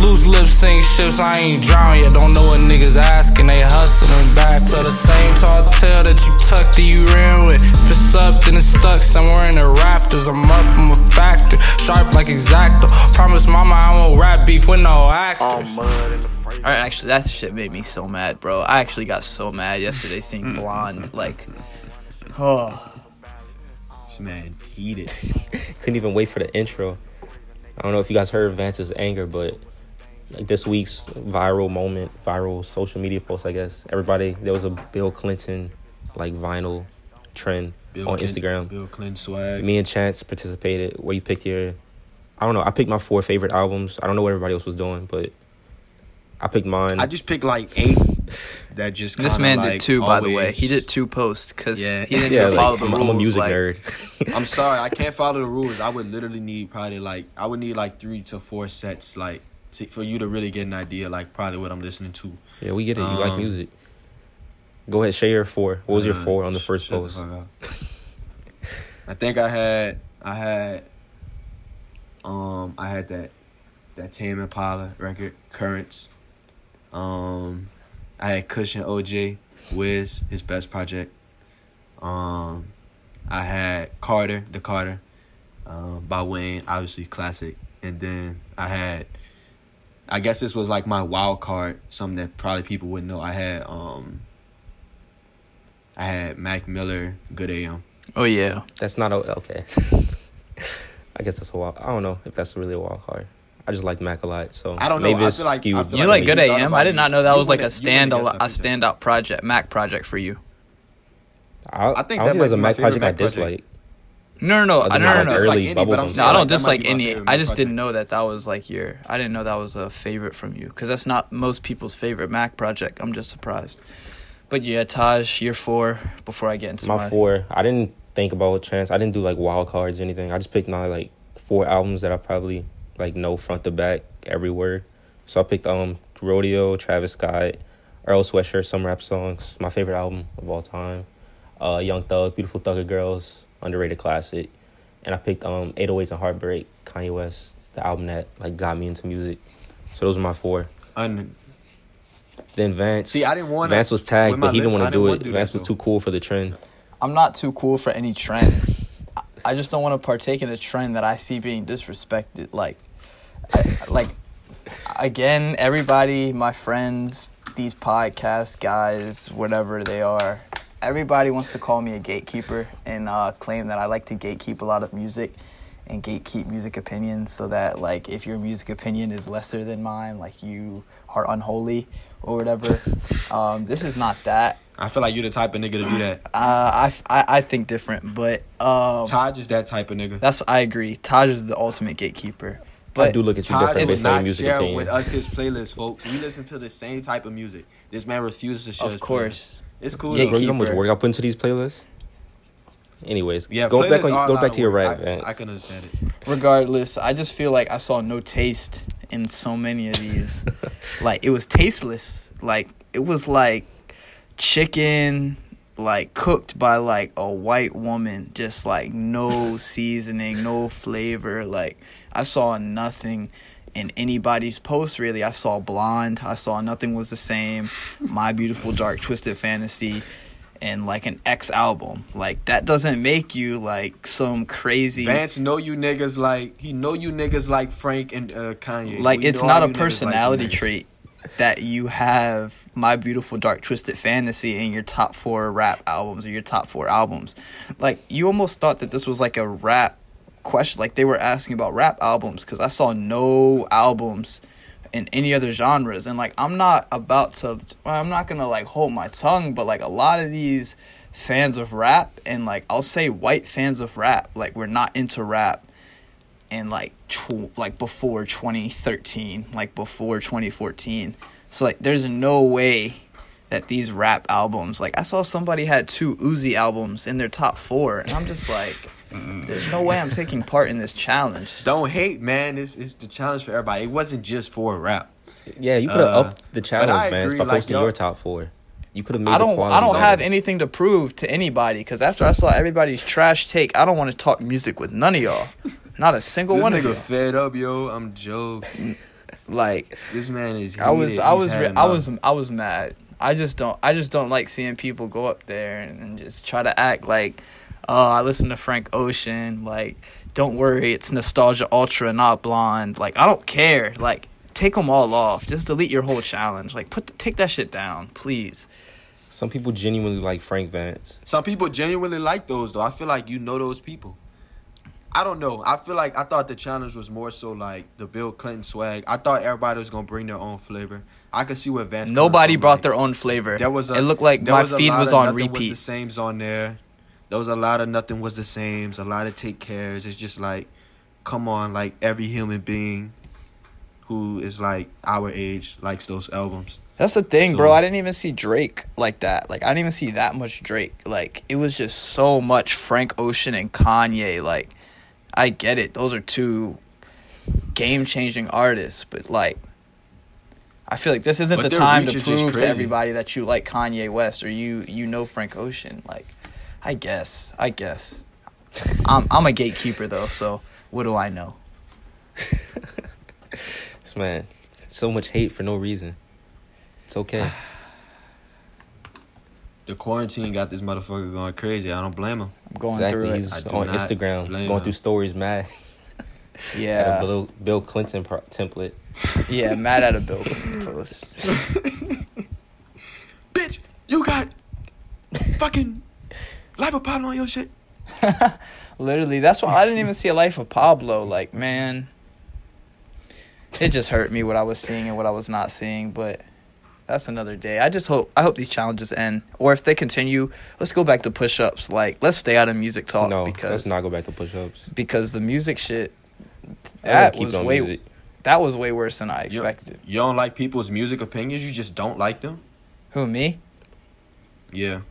Loose lips sink ships, I ain't drowned yet. Don't know what niggas asking, they hustling back to the same tall tale that you tucked that you ran with. If it's up, then it's stuck somewhere in the rafters. I'm up, I'm a factor, sharp like exacto. Promise mama I won't rap beef with no actor.
All right, actually, that shit made me so mad, bro. I actually got so mad yesterday seeing Blonde. Like, oh,
This man heated.
Couldn't even wait for the intro. I don't know if you guys heard Vance's anger, but like this week's viral moment, viral social media post, I guess. Everybody, there was a Bill Clinton like vinyl trend
Bill
on
Clinton-
Instagram.
Bill Clinton swag.
Me and Chance participated. Where you pick your, I don't know. I picked my four favorite albums. I don't know what everybody else was doing, but I picked mine.
I just picked like eight that just
this
kinda,
man
like,
did two, by the way. He did two posts because
Yeah.
he didn't
yeah,
even
like,
follow the
I'm,
rules.
I'm a music
like,
nerd.
I'm sorry, I can't follow the rules. I would literally need probably like I would need like three to four sets like to, for you to really get an idea like probably what I'm listening to.
yeah, we get it. You like
Um,
music. Go ahead, share your four. What was your
Uh,
four on the first post?
up. I think I had I had um I had that that Tame Impala record Currents. Um I had Kush & OJ Wiz his best project. Um I had Carter the Carter um by Wayne obviously classic and then I had I guess this was like my wild card something that probably people wouldn't know I had um I had Mac Miller Good AM
oh yeah,
That's not a, okay. I guess that's a wild. I don't know if that's really a wild card. I just like Mac a lot, so
I don't know.
Maybe
I
it's
feel like- I
skewed.
feel
you
like
like Good AM? I did not know that was like a stand a,
wouldn't
a standout project, Mac project for you.
I,
I think
I
that
don't
might
there's a
be my
Mac project I
Mac project.
dislike.
No, no, no,
Other
no, no,
like,
no.
early
Like any, but I'm
No, I don't dislike any. I just didn't know that that was like your. I didn't know that was a favorite from you because that's not most people's favorite Mac project. I'm just surprised. But yeah, Taj, year four. Before I get into
My
my,
four. I didn't think about a chance. I didn't do like wild cards or anything. I just picked my like four albums that I probably like know front to back every word. So I picked um Rodeo, Travis Scott, Earl Sweatshirt, some rap songs. My favorite album of all time. Uh, Young Thug, Beautiful Thugger Girls, underrated classic. And I picked um 808s and Heartbreak, Kanye West, the album that like got me into music. So those are my four.
Un-
Then Vance.
See, I didn't wanna-
Vance was tagged, but he didn't want to do it.
do
Vance was too cool for the trend.
I'm not too cool for any trend. I- I just don't want to partake in the trend that I see being disrespected. Like, I, like again, everybody, my friends, these podcast guys, whatever they are, everybody wants to call me a gatekeeper and uh, claim that I like to gatekeep a lot of music and gatekeep music opinions so that like if your music opinion is lesser than mine, like you are unholy or whatever. Um, this is not that.
I feel like you're the type of nigga to do that.
Uh, I, I, I think different, but um,
Taj is that type of nigga.
that's I agree. Taj is the ultimate gatekeeper. But
I do look at you
Taj
different
is
based on
not
music
sharing
opinion.
with us his playlist, folks. We listen to the same type of music. This man refuses to share.
of
his
course,
playlist. It's cool.
Yeah,
though.
Bro, you know how much work I put into these playlists? Anyways,
Yeah,
go back
playlists
on,
are a
go back to your
work.
rap.
I,
man.
I can understand it.
regardless, I just feel like I saw no taste in so many of these. like it was tasteless. Like it was like chicken like cooked by like a white woman, just like no seasoning, no flavor. Like I saw nothing in anybody's post really. I saw blonde, I saw nothing was the same, my beautiful dark twisted fantasy and like an X album. Like that doesn't make you like some crazy
Vance know you niggas like he know you niggas like Frank and uh, Kanye.
like
We
it's not a
niggas like
personality trait that you have my beautiful dark twisted fantasy in your top four rap albums or your top four albums like you almost thought that this was like a rap question like they were asking about rap albums because i saw no albums in any other genres. And like i'm not about to i'm not gonna like hold my tongue but like a lot of these fans of rap and like i'll say white fans of rap like we're not into rap and like tw- like before 2013 like before 2014 so like there's no way that these rap albums like i saw somebody had two uzi albums in their top four and i'm just like there's no way i'm taking part in this challenge
Don't hate, man. It's, it's the challenge for everybody. It wasn't just for rap.
Yeah, you could have
Uh,
upped the challenge, man,
agree,
by posting
y'all-
your top four. You could have made.
i don't
quality
i don't have
better.
anything to prove to anybody because after i saw everybody's trash take i don't want to talk music with none of y'all not a single
This
one of
nigga
you
fed up, yo. I'm joking.
like
This man is.
I was. I
He's
was re- I was I was mad. I just don't I just don't like seeing people go up there and, and just try to act like oh I listen to Frank Ocean like don't worry it's nostalgia ultra not blonde like I don't care like take them all off just delete your whole challenge like put the, take that shit down please
Some people genuinely like Frank Vance.
Some people genuinely like those though. I feel like you know those people. I don't know. I feel like I thought the challenge was more so like the Bill Clinton swag. I thought everybody was gonna bring their own flavor. I could see where Vance.
nobody brought
like,
their own flavor
There was a,
it looked like my
was
feed was on
nothing Was
repeat
the same's on there. There was a lot of nothing was the same. A lot of take cares. It's just like, come on, like every human being who is like our age likes those albums.
That's the thing, bro. I didn't even see Drake like that. Like I didn't even see that much Drake. Like it was just so much Frank Ocean and Kanye. Like I get it. Those are two game changing artists, but like I feel like this isn't
But
the time to prove to everybody that you like Kanye West or you you know Frank Ocean. Like I guess. I guess. I'm I'm a gatekeeper though, so what do I know?
This man, so much hate for no reason. It's okay.
The quarantine got this motherfucker going crazy. I don't blame him.
I'm going through
exactly.
it.
He's
I do
on
not
Instagram
blame
going
him.
through stories mad.
Yeah.
a Bill, Bill Clinton pro- template.
Yeah, mad at a Bill Clinton post.
Bitch, you got fucking life of Pablo on your shit.
Literally, that's why I didn't even see a life of Pablo. Like, man, it just hurt me what I was seeing and what I was not seeing. But that's another day. I just hope I hope these challenges end, or if they continue, let's go back to push-ups. Like, let's stay out of music talk
no,
because
let's not go back to push-ups.
because the music shit that was way
music.
that was way worse than I
You-
expected.
You don't like people's music opinions. You just don't like them.
Who me?
Yeah.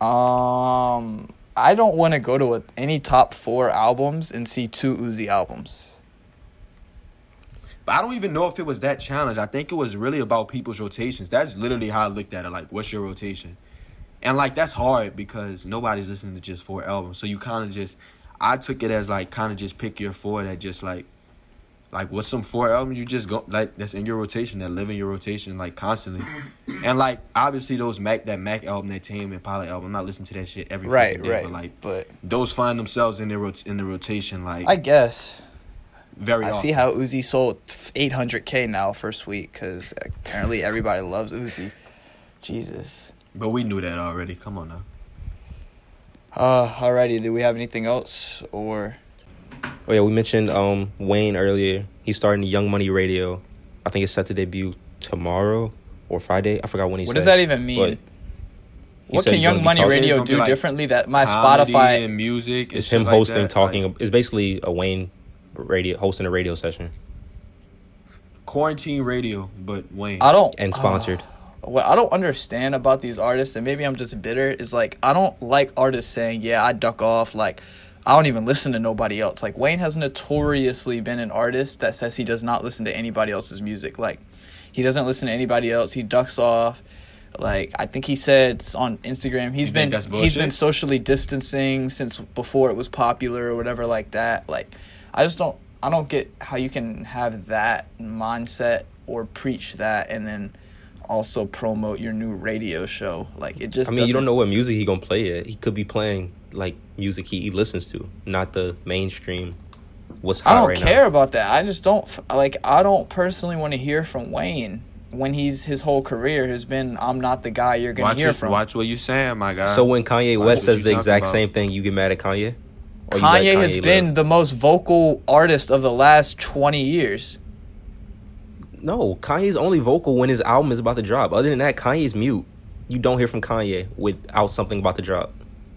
Um, I don't want to go to a, any top four albums and see two Uzi albums.
But I don't even know if it was that challenge. I think it was really about people's rotations. That's literally how I looked at it. Like, what's your rotation? And like that's hard because nobody's listening to just four albums. So you kind of just, I took it as like kind of just pick your four that just like, like what's some four albums you just go like that's in your rotation that live in your rotation like constantly. And like obviously those Mac that Mac album that Tame Impala album, I'm not listening to that shit every
Right,
fucking day,
right.
But like
But
those find themselves in their rot- in the rotation like
I guess.
Very.
I
often.
see how Uzi sold 800k now first week because apparently everybody loves Uzi. Jesus.
But we knew that already. Come on now.
Uh, alrighty. Do we have anything else or?
Oh yeah, we mentioned um Wayne earlier. He's starting Young Money Radio. I think it's set to debut tomorrow or Friday. I forgot when he
What
said.
does that even mean?
but
What can Young Money Radio do
like
differently that my Spotify?
and music. And
It's him hosting,
that.
talking.
Like,
it's basically a Wayne radio hosting a radio session
quarantine radio, but Wayne.
I don't.
and sponsored.
oh, what I don't understand about these artists, and maybe I'm just bitter, is like I don't like artists saying, "Yeah, I duck off." Like I don't even listen to nobody else. Like Wayne has notoriously been an artist that says he does not listen to anybody else's music. Like he doesn't listen to anybody else. He ducks off. Like I think he said on Instagram, he's
You
been he's been socially distancing since before it was popular or whatever like that. Like I just don't I don't get how you can have that mindset or preach that and then also promote your new radio show. Like it just
I mean, you don't know what music he gonna play yet. He could be playing like music he, he listens to, not the mainstream. What's hot
I don't
right
care
now.
about that. I just don't like. I don't personally want to hear from Wayne when he's his whole career has been. I'm not the guy you're gonna
Watch,
hear
what,
from.
watch what you saying, my guy.
So when Kanye West says the exact
about.
same thing, you get mad at Kanye? You let
Kanye has been the most vocal artist of the last 20 years.
No, Kanye's only vocal when his album is about to drop. Other than that, Kanye's mute. You don't hear from Kanye without something about to drop.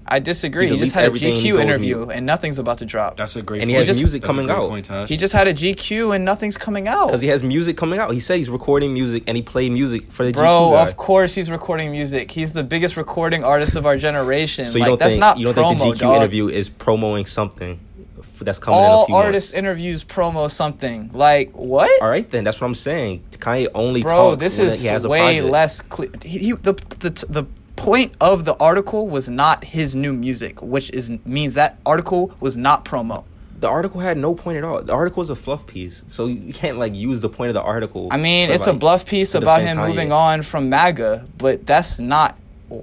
I disagree.
He
He, just had a GQ interview
mute.
and nothing's about to drop.
that's a great.
And he
point.
has music
That's
coming out.
Point,
he just had a GQ and nothing's coming out.
Because he has music coming out. He said he's recording music and he played music for the
Bro,
GQ guy.
of course he's recording music. He's the biggest recording artist of our generation.
So you
like
don't
that's
think
not
you don't
promo,
think the GQ
dog.
interview is promoting something that's coming in a
All
few
artist
months?
interviews promo something. Like what?
All right, then that's what I'm saying. Kanye only
Bro,
talks
this
when
is
he has a
way
project.
less clear. He, he, the, the the point of the article was not his new music, which is means that article was not promo.
The article had no point at all. The article is a fluff piece, so you can't like use the point of the article.
I mean, it's a
like,
bluff piece about him
Kanye.
moving on from MAGA, but that's not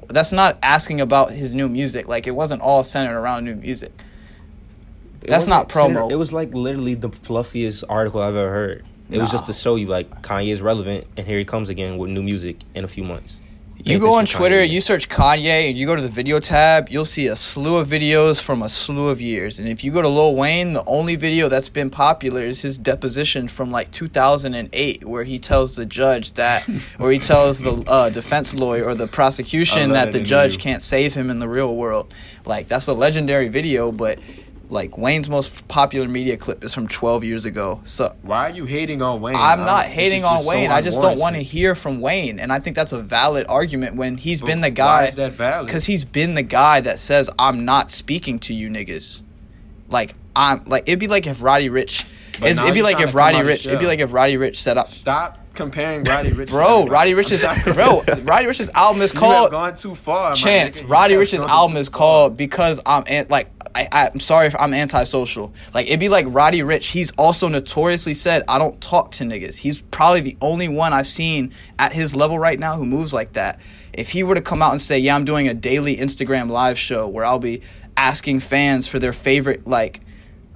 that's not asking about his new music. Like it wasn't all centered around new music.
It
That's not promo.
It was like literally the fluffiest article I've ever heard. It was just to show you like Kanye is relevant, and here he comes again with new music in a few months.
You go on Twitter, you search Kanye, and you go to the video tab, you'll see a slew of videos from a slew of years. And if you go to Lil Wayne, the only video that's been popular is his deposition from like 2008, where he tells the judge that, or he tells the uh, defense lawyer or the prosecution that
that
the judge can't save him in the real world. Like, that's a legendary video, but like Wayne's most popular media clip is from 12 years ago. So
Why are you hating on Wayne?
I'm not hating on
just so
Wayne. I just don't want to hear from Wayne, and I think that's a valid argument when he's been the guy.
Why is that valid?
Because he's been the guy that says I'm not speaking to you niggas. Like I'm like it'd be like if Roddy
Ricch.
It'd be like if Roddy Ricch. It'd be like if Roddy Ricch said up.
Stop comparing Roddy Ricch.
Bro. Roddy Ricch's bro. Roddy Ricch's album is
You have
called
gone too far.
Chance. Roddy
Ricch's
album is called because I'm like I, I'm sorry if I'm antisocial. Like it'd be like Roddy Ricch. He's also notoriously said I don't talk to niggas. He's probably the only one I've seen at his level right now who moves like that. If he were to come out and say, "Yeah, I'm doing a daily Instagram live show where I'll be asking fans for their favorite," like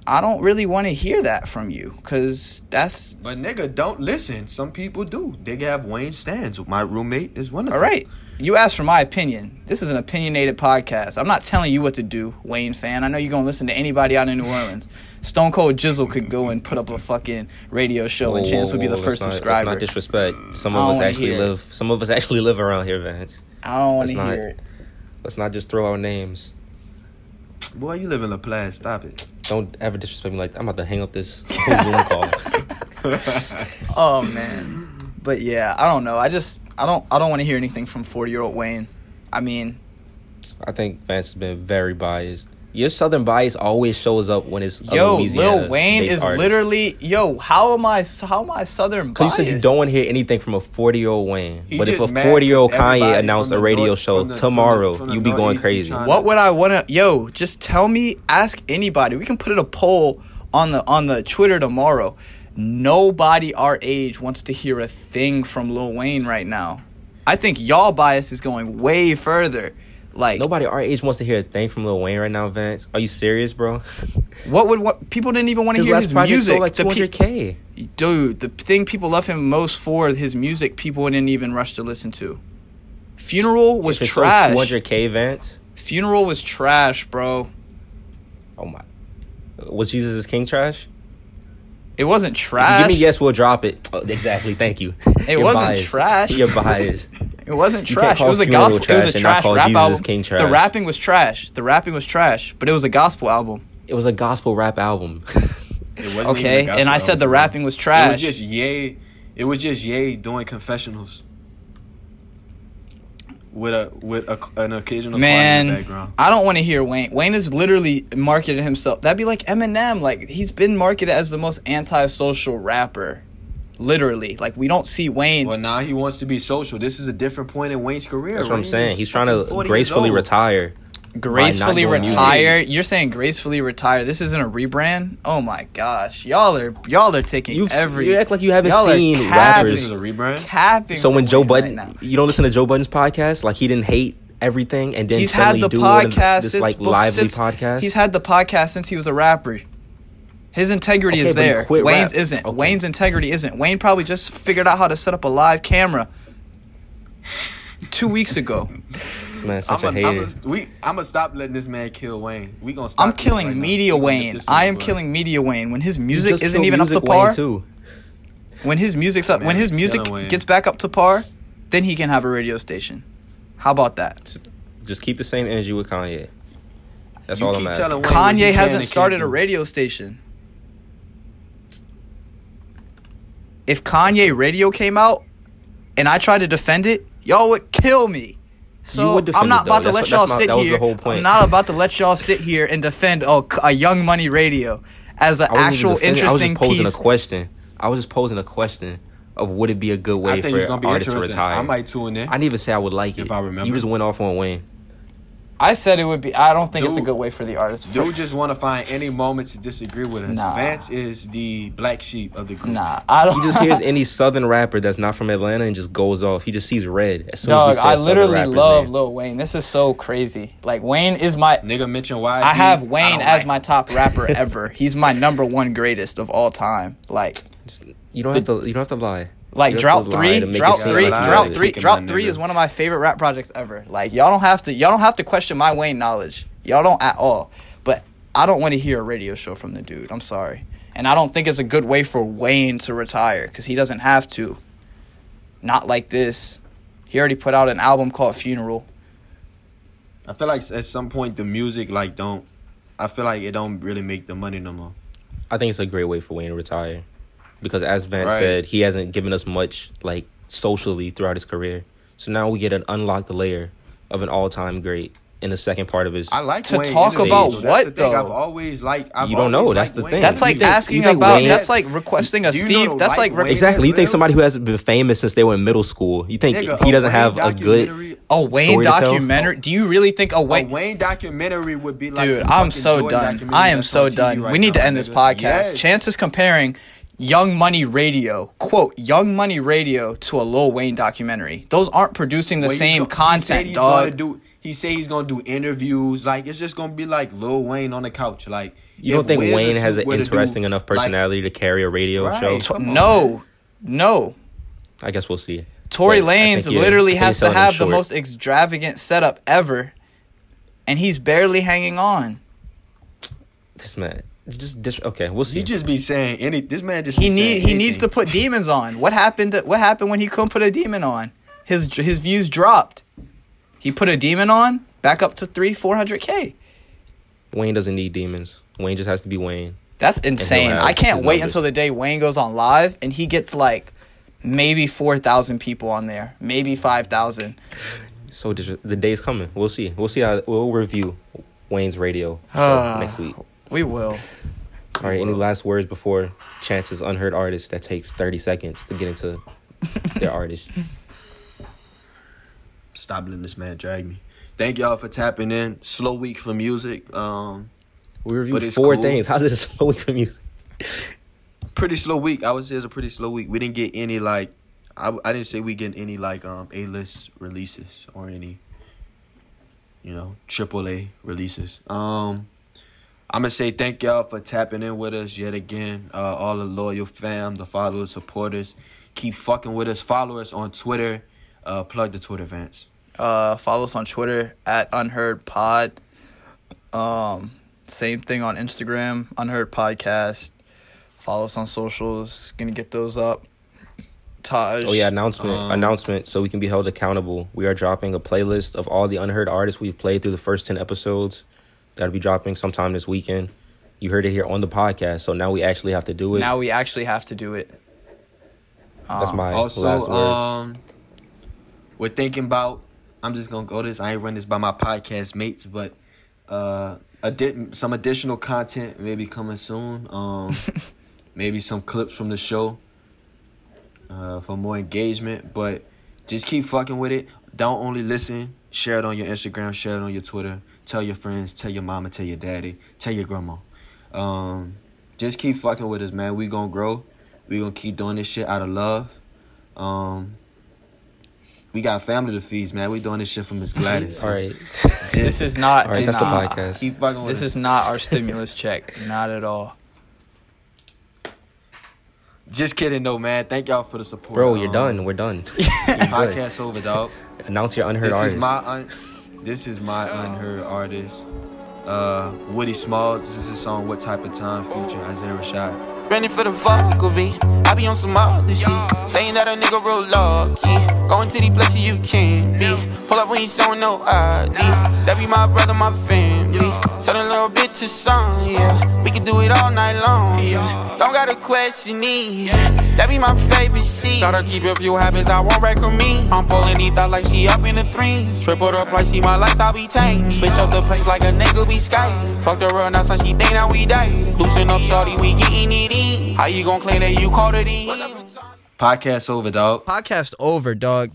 I don't really want to hear that from you because that's
But nigga, don't listen. Some people do. They have Wayne stands. My roommate is one of
All
them.
right. You asked for my opinion. This is an opinionated podcast. I'm not telling you what to do, Wayne fan. I know you're going to listen to anybody out in New Orleans. Stone Cold Jizzle could go and put up a fucking radio show and Chance
whoa,
would be the
whoa,
first
let's not-
subscriber.
Let's not disrespect. Some of us actually
hear it.
live. Some of us actually live around here, Vance.
I don't want
Let's
to
not-
hear it.
Let's not just throw out names.
Boy, you live in LaPlace. Stop it.
Don't ever disrespect me like that. I'm about to hang up this whole Zoom call.
Oh man. But yeah, I don't know. I just I don't I don't want to hear anything from 40-year-old Wayne. I mean,
I think Vance has been very biased. Your southern bias always shows up when it's
yo,
Louisiana
Lil Wayne is
artist.
literally yo, how am I how am I southern
Because
biased?
you said you don't want to hear anything from a 40 year old Wayne.
He
but if a forty year old Kanye announced a radio
north-
show
from the- from the-
tomorrow,
from the
you'd be going crazy.
trying
What would I want to? Yo, just tell me. Ask anybody. We can put it a poll on the on the Twitter tomorrow. Nobody our age wants to hear a thing from Lil Wayne right now. I think y'all bias is going way further. Like,
Nobody our age wants to hear a thing from Lil Wayne right now, Vance. Are you serious, bro?
what would what people didn't even want to hear his music.
like
The
200K.
dude, the thing people love him most for his music, people didn't even rush to listen to. Funeral was
If it sold
trash.
200K, Vance.
Funeral was trash, bro.
Oh my. Was Jesus is King trash?
It wasn't trash.
Give me yes, we'll drop it. Oh, exactly. Thank you.
It
You're
wasn't
biased.
trash.
You're biased.
It wasn't
You can't
trash. It was a
Funeral
gospel. It was a trash rap
Jesus
album.
King
The
trash.
rapping was trash. The rapping was trash, but it was a gospel album.
It was a gospel rap album.
It wasn't
Okay,
even a
and I
gospel
said the
album,
rapping was
It
trash.
was just yay. It was just yay doing confessionals. With a with a, an occasional
Man,
in the background.
I don't want to hear Wayne. Wayne has literally marketed himself. That'd be like Eminem. Like he's been marketed as the most antisocial rapper. Literally, like we don't see Wayne.
Well, now he wants to be social. This is a different point in Wayne's career.
That's what I'm saying. He's trying to gracefully retire.
Gracefully
doing music.
retire. You're saying gracefully retire. This isn't a rebrand. Oh my gosh, y'all are y'all are taking
You've,
every.
you act like you haven't
y'all are
seen
capping.
This
rappers.
a rebrand.
capping.
So when Joe
Wayne
Budden,
right
you don't listen to Joe Budden's podcast, like he didn't hate everything, and then
he's had
suddenly
the
do one
podcast
this like
bef-
lively
since-
podcast.
He's had the podcast since he was a rapper. His integrity
Okay,
is there. Wayne's
rap.
isn't.
Okay.
Wayne's integrity isn't. Wayne probably just figured out how to set up a live camera two weeks ago.
Man, such
I'm
a
a, I'm
hater.
a, we, I'm gonna stop letting this man kill Wayne. We gonna stop.
I'm killing
right
media
We
Wayne. I am
the
killing media Wayne. When his music isn't
killed
even up to
Wayne,
par,
too.
when his music's up, when his music gets back up to par, then he can have a radio station. How about that?
Just keep the same energy with Kanye. That's
You
all
keep
I'm
telling
asking.
Wayne
Kanye hasn't started a radio station. If Kanye radio came out and I tried to defend it, y'all would kill me. So I'm not
it, though.
about to
That's
let
what-
y'all
my-
sit
that
here.
whole point.
I'm not about to let y'all sit here and defend oh, a Young Money radio as an
I wasn't even
actual
defending-
interesting
I was just posing
piece.
a question. I was just posing a question of would it be a good way
I think
for
it's gonna be
artists to retire?
I might tune in.
I didn't even say I would like it.
If I remember.
you just went off on Wayne.
I said it would be. I don't think it's a good way for the artist.
Dude just want to find any moment to disagree with us.
Nah.
Vance is the black sheep of the group.
nah, I don't.
He just hears any southern rapper that's not from Atlanta and just goes off. He just sees red. As soon as
Dog,
he says
I literally love
name.
Lil Wayne. This is so crazy. Like Wayne is my
Nigga mentioned why
I have Wayne as my top rapper ever. He's my number one greatest of all time. Like,
You don't have to. You don't have to lie.
Like Drought
have to lie
Three,
to make it
Drought Three, Drought. Three, Drought Three is one of my favorite rap projects ever. Like, y'all don't have to, y'all don't have to question my Wayne knowledge. Y'all don't at all. But I don't want to hear a radio show from the dude. I'm sorry, and I don't think it's a good way for Wayne to retire because he doesn't have to. Not like this. He already put out an album called Funeral.
I feel like at some point the music like don't. I feel like it don't really make the money no more.
I think it's a great way for Wayne to retire, because as Vance
Right.
said, he hasn't given us much like socially throughout his career. So now we get an unlocked layer of an all-time great in the second part of his.
I like
To
Wayne
talk
energy,
about
though. That's
what,
the thing. I've always like. I've
You don't know, that's the
Wayne.
thing.
That's like
think-
asking about.
Wayne-
that's like requesting a
you
Steve.
the
That's
life
like re-
exactly. You think somebody who hasn't been famous since they were in middle school? You think
Nigga,
he doesn't
Wayne
have a good?
documentary-
a Wayne
story to tell?
documentary. Do you really think a
A
Wayne?
Wayne documentary would be like.
Dude, I'm so
Jordan
done. I am so done.
right
we need
now,
to end this podcast.
Yes.
Chance is comparing Young Money Radio, quote, Young Money Radio to a Lil Wayne documentary. Those aren't producing the
Well, he's
same
go- he said
content,
he's Gonna
dog.
do, he say he's gonna do interviews. Like it's just gonna be like Lil Wayne on the couch. Like
You don't think
Wiz
Wayne has an
were to do,
interesting enough
like,
personality to carry a radio
Right.
show?
Tw- on,
no, no.
I guess we'll see.
Tory
But
Lanez literally has to have the most extravagant setup ever, and he's barely hanging on.
This man, it's just dis- okay. We'll see.
He just be saying any. This man just
He
be
need he needs to put demons on. What happened? What happened when he couldn't put a demon on? His his views dropped. He put a demon on, back up to three four hundred k.
Wayne doesn't need demons. Wayne just has to be Wayne.
That's insane. I can't wait
numbers.
until the day Wayne goes on live and he gets like maybe four thousand people on there, maybe five thousand.
So dis- the day's coming. We'll see. We'll see how we'll review Wayne's radio show next week.
We will.
All right. Any last words before Chance's unheard artist that takes thirty seconds to get into their artist?
Stop letting this man drag me. Thank y'all for tapping in. Slow week for music. Um,
We
But
reviewed four
cool.
things. How's it a slow week for music?
pretty slow week. I would say it's a pretty slow week. We didn't get any like. I, I didn't say we get any like um A list releases or any. You know, triple A releases. Um, I'm gonna say thank y'all for tapping in with us yet again. Uh, all the loyal fam, the followers, supporters, keep fucking with us. Follow us on Twitter. Uh, plug the Twitter Vance.
Uh, follow us on Twitter at Unheard Pod. Um, same thing on Instagram, Unheard Podcast. Follow us on socials. Gonna get those up. Taj.
Oh yeah, announcement,
Um,
announcement. So we can be held accountable. We are dropping a playlist of all the unheard artists we've played through the first ten episodes. That'll be dropping sometime this weekend. You heard it here on the podcast, so now we actually have to do it.
Now we actually have to do it.
That's my
Also,
last words.
um, we're thinking about I'm just gonna go this. I ain't run this by my podcast mates, but uh, addi- some additional content maybe coming soon. Um, maybe some clips from the show uh, for more engagement. But just keep fucking with it. Don't only listen. Share it on your Instagram. Share it on your Twitter. Tell your friends. Tell your mama. Tell your daddy. Tell your grandma. Um, just keep fucking with us, man. We gonna grow. We gonna keep doing this shit out of love. Um, we got family to feed, man. We doing this shit for Miss Gladys.
All right.
Just-
This is not.
All right, that's
nah,
the podcast.
Keep fucking with
This
us.
is not our stimulus check. Not at all.
Just kidding, though, man. Thank y'all for the support.
Bro, you're
Um,
done. We're done.
Podcast over, dog.
Announce your unheard
This
artist.
is my un- this is my unheard artist. Uh, Woody Smalls. This is a song. What type of time? Featuring Isaiah Rashad.
Ready for the Vulgarity. I be on some other shit. Saying that a nigga real lucky. Going to these places you can't be. Pull up when you showing no ID. That be my brother, my family. Tell a little bit to some, yeah. We can do it all night long, yeah. Don't gotta question me. That be my favorite shit. Gotta keep a few habits, I won't wreck with me. I'm pulling these thoughts like she up in the threes. Triple the price, see my lifestyle be tame. Switch up the pace like a nigga be skating. Fuck the real, now son, she think that we dating. Loosen up, shorty, we getting it in. How you gon' claim that you called it in?
Podcast over, dog.
Podcast over, dog.